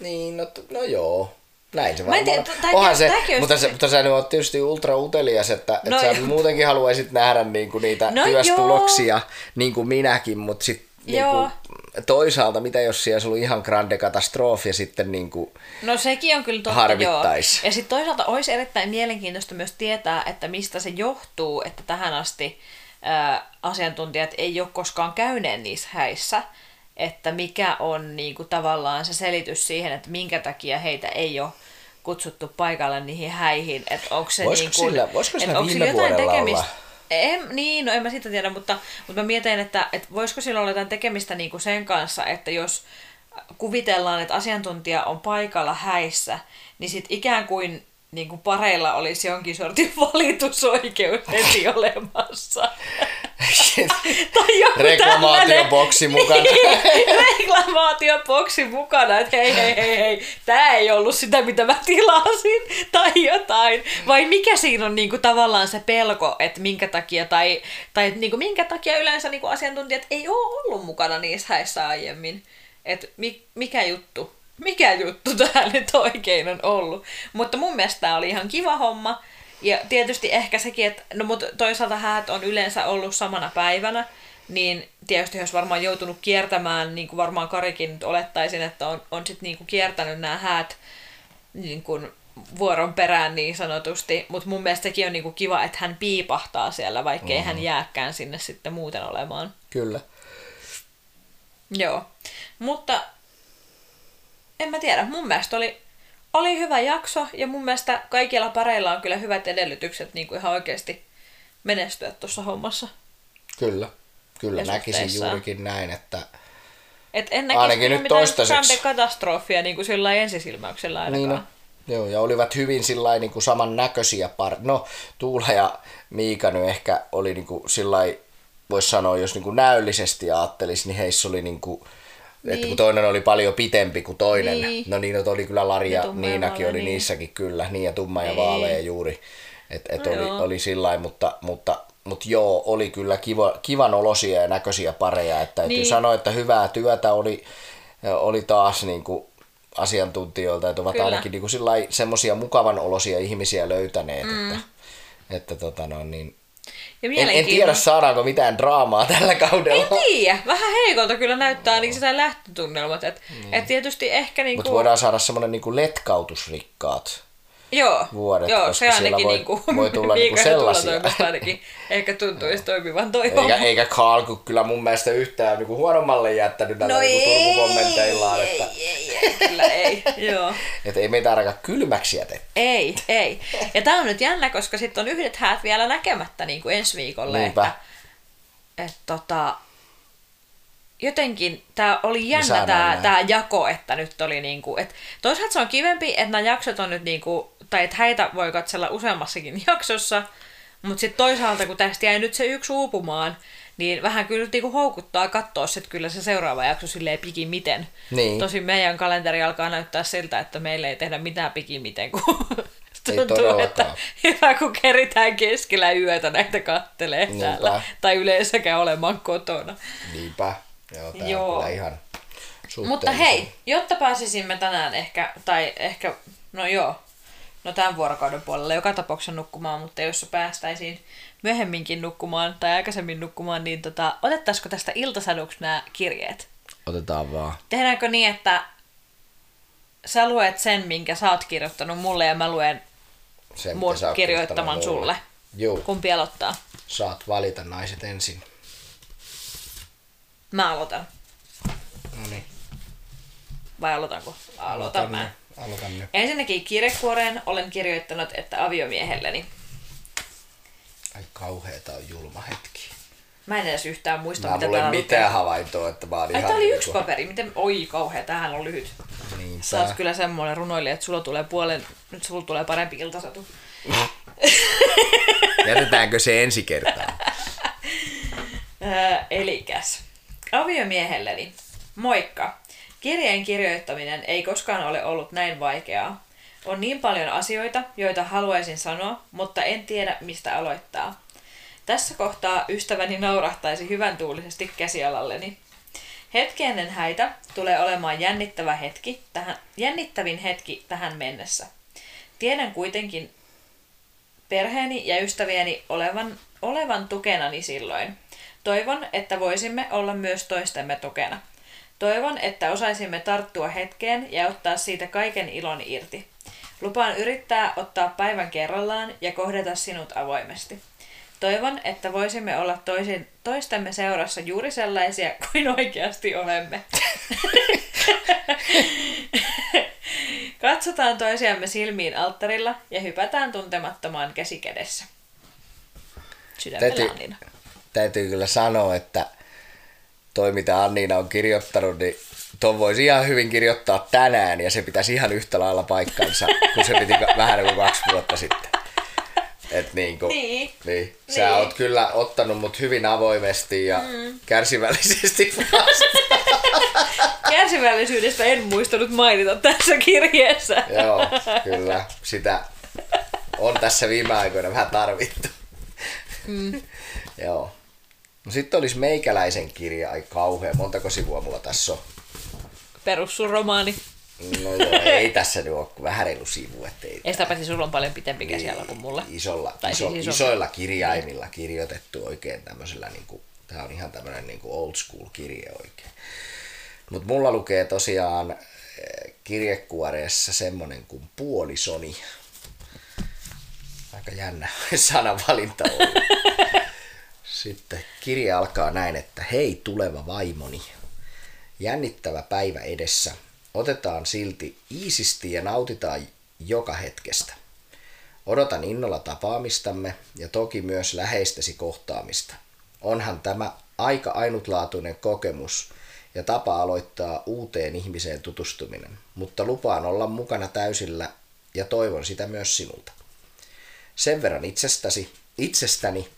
Speaker 1: Niin, no, no joo. Näin se varmaan tiedä, Onhan se, mutta, se, mutta sä nyt oot tietysti ultra utelias, että, no, että sä muutenkin haluaisit nähdä niinku niitä no työstuloksia, joo. niin kuin minäkin, mutta sitten niinku, toisaalta, mitä jos siellä ollut ihan grande katastrofi ja sitten niinku
Speaker 2: No sekin on kyllä totta, joo. Ja sitten toisaalta olisi erittäin mielenkiintoista myös tietää, että mistä se johtuu, että tähän asti ää, asiantuntijat ei ole koskaan käyneet niissä häissä että mikä on niin kuin, tavallaan se selitys siihen, että minkä takia heitä ei ole kutsuttu paikalle niihin häihin. Että onko se
Speaker 1: voisiko
Speaker 2: niin kuin,
Speaker 1: sillä, voisiko sillä onko viime jotain tekemistä? Olla?
Speaker 2: En, niin, no en mä sitä tiedä, mutta, mutta mä mietin, että, että voisiko sillä olla jotain tekemistä niin kuin sen kanssa, että jos kuvitellaan, että asiantuntija on paikalla häissä, niin sitten ikään kuin niin kuin pareilla olisi jonkin sortin valitusoikeus heti olemassa.
Speaker 1: Reklamaatioboksi mukana.
Speaker 2: Niin, reklamaatioboksi mukana, että hei, hei, hei, hei, tämä ei ollut sitä, mitä mä tilasin, tai jotain. Vai mikä siinä on niinku tavallaan se pelko, että minkä takia, tai, tai niinku minkä takia yleensä niinku asiantuntijat ei ole ollut mukana niissä häissä aiemmin. Että mi, mikä juttu? Mikä juttu tämä nyt oikein on ollut? Mutta mun mielestä tämä oli ihan kiva homma. Ja tietysti ehkä sekin, että no mutta toisaalta häät on yleensä ollut samana päivänä, niin tietysti olisi varmaan joutunut kiertämään, niin kuin varmaan Karikin nyt olettaisin, että on, on sitten niin kuin kiertänyt nämä häät niin kuin vuoron perään niin sanotusti, mutta mun mielestä sekin on niin kuin kiva, että hän piipahtaa siellä, vaikkei mm. hän jääkään sinne sitten muuten olemaan.
Speaker 1: Kyllä.
Speaker 2: Joo, mutta en mä tiedä, mun mielestä oli oli hyvä jakso ja mun mielestä kaikilla pareilla on kyllä hyvät edellytykset niin kuin ihan oikeasti menestyä tuossa hommassa.
Speaker 1: Kyllä, kyllä näkisin juurikin näin, että
Speaker 2: Et en näkisi
Speaker 1: Ainakin nyt toistaiseksi.
Speaker 2: katastrofia niin kuin sillä ensisilmäyksellä ainakaan.
Speaker 1: Niin no. Joo, ja olivat hyvin sillä niin kuin samannäköisiä par... No, Tuula ja Miika nyt ehkä oli niin kuin sillä voisi sanoa, jos niin kuin näyllisesti ajattelisi, niin heissä oli niin kuin, niin. että kun toinen oli paljon pitempi kuin toinen.
Speaker 2: Niin.
Speaker 1: No niin, no, oli kyllä Lari
Speaker 2: Ja
Speaker 1: Niinakin oli
Speaker 2: niin.
Speaker 1: niissäkin kyllä, niin ja tumma ja
Speaker 2: Niin.
Speaker 1: vaalea juuri. Et, et
Speaker 2: No
Speaker 1: oli,
Speaker 2: joo.
Speaker 1: oli sillä mutta, mutta, mutta joo, oli kyllä kiva, kivan olosia ja näköisiä pareja. Että täytyy
Speaker 2: Niin.
Speaker 1: niin. sanoa, että hyvää työtä oli, oli taas niin kuin asiantuntijoilta, että ovat
Speaker 2: Kyllä.
Speaker 1: ainakin niin semmoisia mukavan olosia ihmisiä löytäneet, mm. että, että tota no, niin, en, en tiedä saadaanko mitään draamaa tällä kaudella.
Speaker 2: En tiedä. Vähän heikolta kyllä näyttää ainakin sitä lähtötunnelmat. Et, niin. et tietysti ehkä niinku...
Speaker 1: Mutta voidaan saada semmoinen niin letkautusrikkaat.
Speaker 2: Joo,
Speaker 1: vuodet,
Speaker 2: joo
Speaker 1: koska
Speaker 2: se ainakin
Speaker 1: voi-
Speaker 2: niinku,
Speaker 1: voi tulla niinku sellaisia.
Speaker 2: ainakin ehkä tuntuisi toimivan toi
Speaker 1: Eikä, eikä Carl kyllä mun mielestä yhtään niin kuin huonommalle jättänyt näillä
Speaker 2: No
Speaker 1: no
Speaker 2: ei,
Speaker 1: niin Turku-kommenteillaan,
Speaker 2: ei,
Speaker 1: että,
Speaker 2: ei, ei, kyllä ei, joo.
Speaker 1: että ei meitä ainakaan kylmäksi jätetty.
Speaker 2: Ei, ei. Ja tää on nyt jännä, koska sitten on yhdet häät vielä näkemättä niin kuin ensi viikolle.
Speaker 1: Niinpä.
Speaker 2: Että, et, tota, jotenkin tämä oli jännä
Speaker 1: saadaan
Speaker 2: tämä jako, että nyt oli niinku, että toisaalta se on kivempi, että nämä jaksot on nyt niinku, tai että häitä voi katsella useammassakin jaksossa, mutta sitten toisaalta kun tästä jäi nyt se yksi uupumaan, niin vähän kyllä niinku houkuttaa katsoa sit kyllä se seuraava jakso silleen pikimiten.
Speaker 1: Niin.
Speaker 2: Tosin meidän kalenteri alkaa näyttää siltä, että meillä ei tehdä mitään pikimiten, kun tuntuu, että hyvä kun keritään keskellä yötä näitä kattelee
Speaker 1: Niinpä.
Speaker 2: täällä. Tai yleensäkään olemaan kotona.
Speaker 1: Niinpä. Joo, tää
Speaker 2: Joo.
Speaker 1: on kyllä ihan
Speaker 2: Mutta hei, jotta pääsisimme tänään ehkä, tai ehkä, no joo, no tämän vuorokauden puolella joka tapauksessa nukkumaan, mutta jos päästäisiin myöhemminkin nukkumaan tai aikaisemmin nukkumaan, niin tota, otettaisiko tästä iltasaduksi nämä kirjeet?
Speaker 1: Otetaan vaan.
Speaker 2: Tehdäänkö niin, että sä luet sen, minkä sä oot kirjoittanut mulle ja mä luen
Speaker 1: Sen,
Speaker 2: mun kirjoittaman sulle?
Speaker 1: Joo,
Speaker 2: Kumpi aloittaa?
Speaker 1: saat valita naiset ensin.
Speaker 2: Mä aloitan.
Speaker 1: No niin.
Speaker 2: Vai aloitanko? Aloitan mä.
Speaker 1: Aloitan nyt.
Speaker 2: Ensinnäkin kirjekuoreen olen kirjoittanut, että aviomiehelleni.
Speaker 1: Ai kauheeta on julma hetki.
Speaker 2: Mä en edes yhtään muista,
Speaker 1: Mä
Speaker 2: mitä täällä
Speaker 1: mitään
Speaker 2: lukee.
Speaker 1: havaintoa, että mä oon
Speaker 2: Ai tää oli yksi paperi. Miten... Oi kauhea, tämähän on lyhyt.
Speaker 1: Niinpä.
Speaker 2: Sä oot kyllä semmoinen runoilija, että sulla tulee puolen... Nyt sulla tulee parempi iltasatu.
Speaker 1: Jätetäänkö se ensi kertaan?
Speaker 2: Öö, elikäs. Aviomiehelleni. Moikka. Kirjeen kirjoittaminen ei koskaan ole ollut näin vaikeaa. On niin paljon asioita, joita haluaisin sanoa, mutta en tiedä mistä aloittaa. Tässä kohtaa ystäväni naurahtaisi hyvän tuulisesti käsialalleni. Hetki ennen häitä tulee olemaan jännittävä hetki, tähän, jännittävin hetki tähän mennessä. Tiedän kuitenkin perheeni ja ystävieni olevan, olevan tukenani silloin. Toivon, että voisimme olla myös toistemme tukena. Toivon, että osaisimme tarttua hetkeen ja ottaa siitä kaiken ilon irti. Lupaan yrittää ottaa päivän kerrallaan ja kohdata sinut avoimesti. Toivon, että voisimme olla toisin, toistemme seurassa juuri sellaisia kuin oikeasti olemme. Katsotaan toisiamme silmiin alttarilla ja hypätään tuntemattomaan käsikädessä. Sydämellä
Speaker 1: Täytyy-. Täytyy kyllä sanoa, että toi mitä Anniina on kirjoittanut, niin ton voisi ihan hyvin kirjoittaa tänään ja se pitäisi ihan yhtä lailla paikkansa, kun se piti vähän kuin kaksi vuotta sitten. Et niin kuin,
Speaker 2: Niin.
Speaker 1: niin. Sä
Speaker 2: Niin.
Speaker 1: oot kyllä ottanut mut hyvin avoimesti ja mm. kärsivällisesti vastaan.
Speaker 2: Kärsivällisyydestä en muistanut mainita tässä kirjeessä.
Speaker 1: Joo, kyllä. Sitä on tässä viime aikoina vähän tarvittu. Mm. Joo. Sitten olisi meikäläisen kirja, ai kauhea, montako sivua mulla tässä on?
Speaker 2: Perussuromaani.
Speaker 1: No joo, ei tässä nyt ole vähän reilu sivu, ettei
Speaker 2: Ei sitä paitsi sulla on paljon pitempi käsiala kuin mulla.
Speaker 1: isolla,
Speaker 2: Tai
Speaker 1: iso,
Speaker 2: siis iso-
Speaker 1: isoilla kirjaimilla kirjoitettu oikein tämmöisellä, niin kuin, tämä on ihan tämmöinen niin kuin old school kirje oikein. Mutta mulla lukee tosiaan eh, kirjekuoreessa semmonen kuin puolisoni. Aika jännä sanavalinta on. Sitten kirja alkaa näin, että hei tuleva vaimoni. Jännittävä päivä edessä. otetaan silti iisisti ja nautitaan joka hetkestä. Odotan innolla tapaamistamme ja toki myös läheistesi kohtaamista. Onhan tämä aika ainutlaatuinen kokemus ja tapa aloittaa uuteen ihmiseen tutustuminen, mutta lupaan olla mukana täysillä ja toivon sitä myös sinulta. Sen verran itsestäsi, itsestäni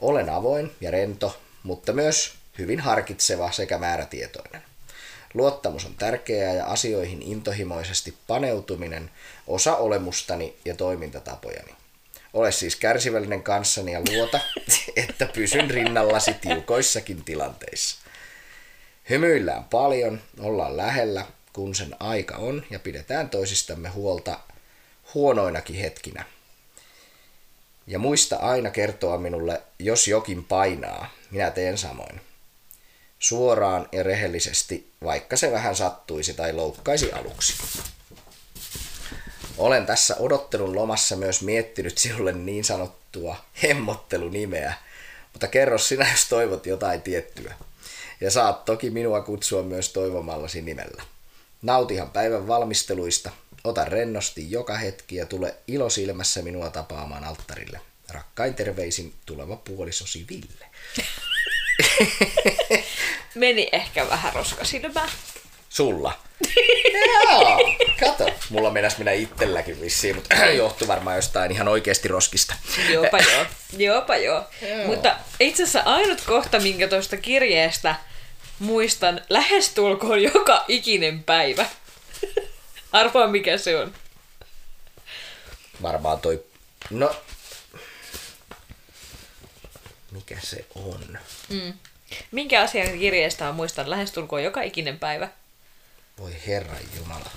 Speaker 1: olen avoin ja rento, mutta myös hyvin harkitseva sekä määrätietoinen. Luottamus on tärkeää ja asioihin intohimoisesti paneutuminen osa olemustani ja toimintatapojani. Ole siis kärsivällinen kanssani ja luota, että pysyn rinnallasi tiukoissakin tilanteissa. Hymyillään paljon, ollaan lähellä, kun sen aika on, ja pidetään toisistamme huolta huonoinakin hetkinä. Ja muista aina kertoa minulle, jos jokin painaa, minä teen samoin. Suoraan ja rehellisesti, vaikka se vähän sattuisi tai loukkaisi aluksi. Olen tässä odottelun lomassa myös miettinyt sinulle niin sanottua hemmottelunimeä, mutta kerro sinä, jos toivot jotain tiettyä. Ja saat toki minua kutsua myös toivomallasi nimellä. Nautihan päivän valmisteluista, ota rennosti joka hetki ja tule ilosilmässä minua tapaamaan alttarille. Rakkain terveisin tuleva puolisosi Ville.
Speaker 2: Meni ehkä vähän roskasilmää.
Speaker 1: Sulla? Joo, kato. Mulla mennäs minä itselläkin vissiin, mutta johtuu varmaan jostain ihan oikeasti roskista.
Speaker 2: Joopa joo, joopa joo. joo. Mutta itse asiassa ainut kohta, minkä tuosta kirjeestä muistan lähestulkoon joka ikinen päivä. Arvaa mikä se on.
Speaker 1: Varmaan toi... No... Mikä se on?
Speaker 2: Mm. Minkä asian kirjeestä muistan lähestulkoon joka ikinen päivä?
Speaker 1: Voi herra Jumala.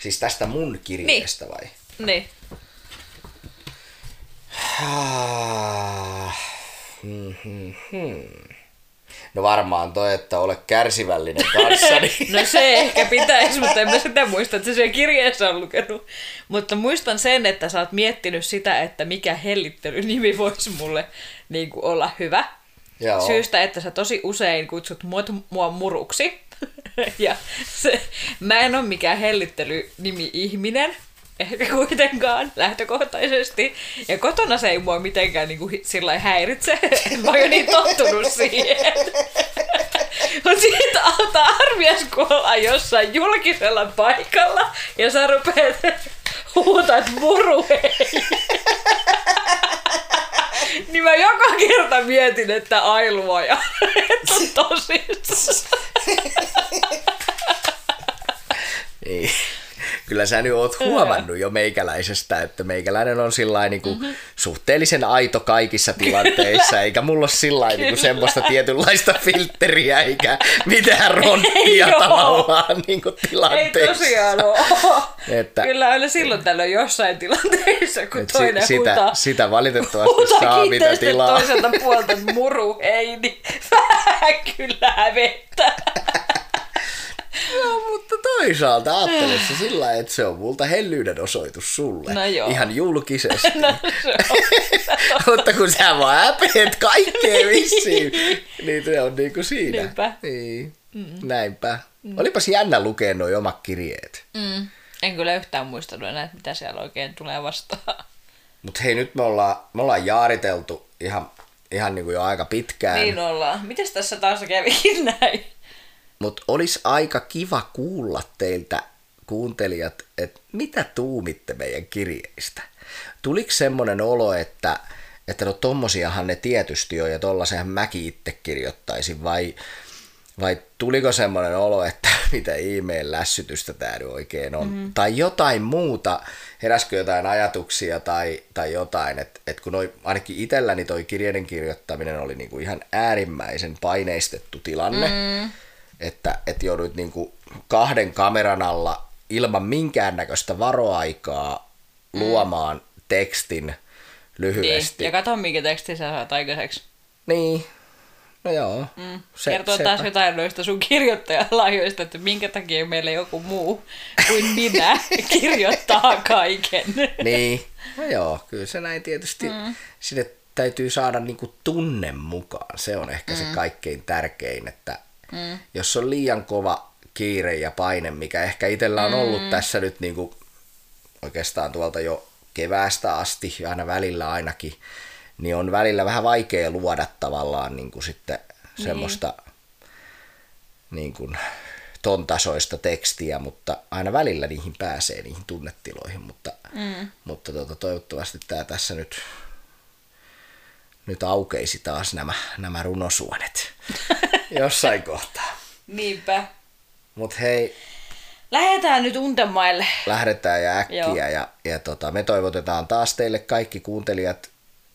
Speaker 1: Siis tästä mun kirjeestä niin. vai?
Speaker 2: Niin.
Speaker 1: Ah. Hmm, No varmaan toi, että ole kärsivällinen kanssani.
Speaker 2: no se ehkä pitäisi, mutta en mä sitä muista, että se siellä kirjeessä on lukenut. Mutta muistan sen, että sä oot miettinyt sitä, että mikä hellittelynimi voisi mulle niin kuin olla hyvä. Joo. Syystä, että sä tosi usein kutsut mua, mua muruksi. ja se, mä en ole mikään hellittely-nimi-ihminen, ehkä kuitenkaan lähtökohtaisesti. Ja kotona se ei mua mitenkään niin kuin, sillä häiritse. mä oon jo niin tottunut siihen. Mutta siitä alta arvias, kun ollaan jossain julkisella paikalla ja sä rupeat huutat muru niin mä joka kerta mietin, että ailua ja että on tosissaan.
Speaker 1: Niin. Kyllä sä nyt oot huomannut jo meikäläisestä, että meikäläinen on sillä niin mm-hmm. suhteellisen aito kaikissa tilanteissa, eikä mulla ole sillä niin semmoista tietynlaista filtteriä eikä mitään ronttia Ei tavallaan niin kuin tilanteissa.
Speaker 2: Ei tosiaan ole. Että, Kyllä aina silloin tällöin jossain tilanteissa, kun toinen
Speaker 1: si-
Speaker 2: sitä, huutaa,
Speaker 1: sitä valitettavasti saa mitä tilaa.
Speaker 2: toiselta puolta muru, ei, niin vähän kyllä hävettää.
Speaker 1: Toisaalta ajattelet se sillä että se on multa hellyyden osoitus sulle.
Speaker 2: No joo.
Speaker 1: Ihan julkisesti. no, mutta kun sä vaan äpeet kaikkea vissiin, niin se on niinku siinä.
Speaker 2: Niinpä.
Speaker 1: Niin. Mm. Näinpä. Mm. Olipas jännä lukea nuo omat kirjeet.
Speaker 2: Mm. En kyllä yhtään muistanut enää, että mitä siellä oikein tulee vastaan.
Speaker 1: Mutta hei, nyt me ollaan, me ollaan jaariteltu ihan, ihan niin kuin jo aika pitkään.
Speaker 2: Niin ollaan. Mites tässä taas kävikin näin?
Speaker 1: Mutta olisi aika kiva kuulla teiltä kuuntelijat, että mitä tuumitte meidän kirjeistä. Tuliko semmoinen olo, että, että no tommosiahan ne tietysti on ja tollasenhan mäkin itse kirjoittaisin vai, vai tuliko semmoinen olo, että mitä e-mail lässytystä tämä nyt oikein on? Mm-hmm. Tai jotain muuta, heräskö jotain ajatuksia tai, tai jotain, että et kun noi, ainakin itselläni toi kirjeiden kirjoittaminen oli niinku ihan äärimmäisen paineistettu tilanne, mm-hmm että, että joudut niin kuin kahden kameran alla ilman minkäännäköistä varoaikaa mm. luomaan tekstin lyhyesti.
Speaker 2: Niin. Ja katso, minkä tekstin sä saat aikaiseksi.
Speaker 1: Niin. No joo.
Speaker 2: Mm. Se, Kertoo se, taas se... jotain noista sun kirjoittajalahjoista, että minkä takia meillä joku muu kuin minä kirjoittaa kaiken.
Speaker 1: niin. No joo, kyllä se näin tietysti. Mm. Sinne täytyy saada niinku tunne mukaan. Se on ehkä mm. se kaikkein tärkein, että Mm. Jos on liian kova kiire ja paine, mikä ehkä itsellä on ollut mm. tässä nyt niin kuin oikeastaan tuolta jo keväästä asti, aina välillä ainakin, niin on välillä vähän vaikea luoda tavallaan niin kuin sitten niin. semmoista niin kuin ton tasoista tekstiä, mutta aina välillä niihin pääsee, niihin tunnetiloihin, mutta, mm. mutta tuota, toivottavasti tämä tässä nyt, nyt aukeisi taas nämä, nämä runosuonet jossain kohtaa.
Speaker 2: Niinpä.
Speaker 1: Mut hei.
Speaker 2: Lähdetään nyt untemaille.
Speaker 1: Lähdetään ja äkkiä Joo. ja, ja tota, me toivotetaan taas teille kaikki kuuntelijat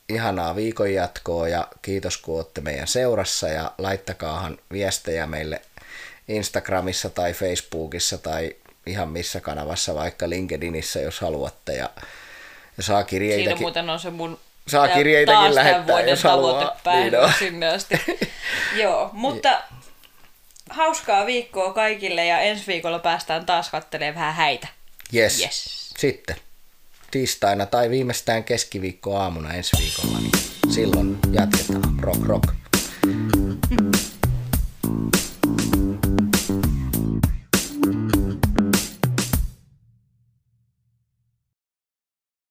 Speaker 1: ihanaa viikon jatkoa ja kiitos kun olette meidän seurassa ja laittakaahan viestejä meille Instagramissa tai Facebookissa tai ihan missä kanavassa, vaikka LinkedInissä, jos haluatte. Ja, ja saa kirjeitäkin. Siinä
Speaker 2: muuten on se mun
Speaker 1: saa kirjeitäkin lähettää, jos haluaa.
Speaker 2: Niin on. sinne asti. Joo, mutta hauskaa viikkoa kaikille ja ensi viikolla päästään taas katselemaan vähän häitä.
Speaker 1: Yes. yes. Sitten tiistaina tai viimeistään keskiviikko aamuna ensi viikolla, niin silloin jatketaan. Rock rock.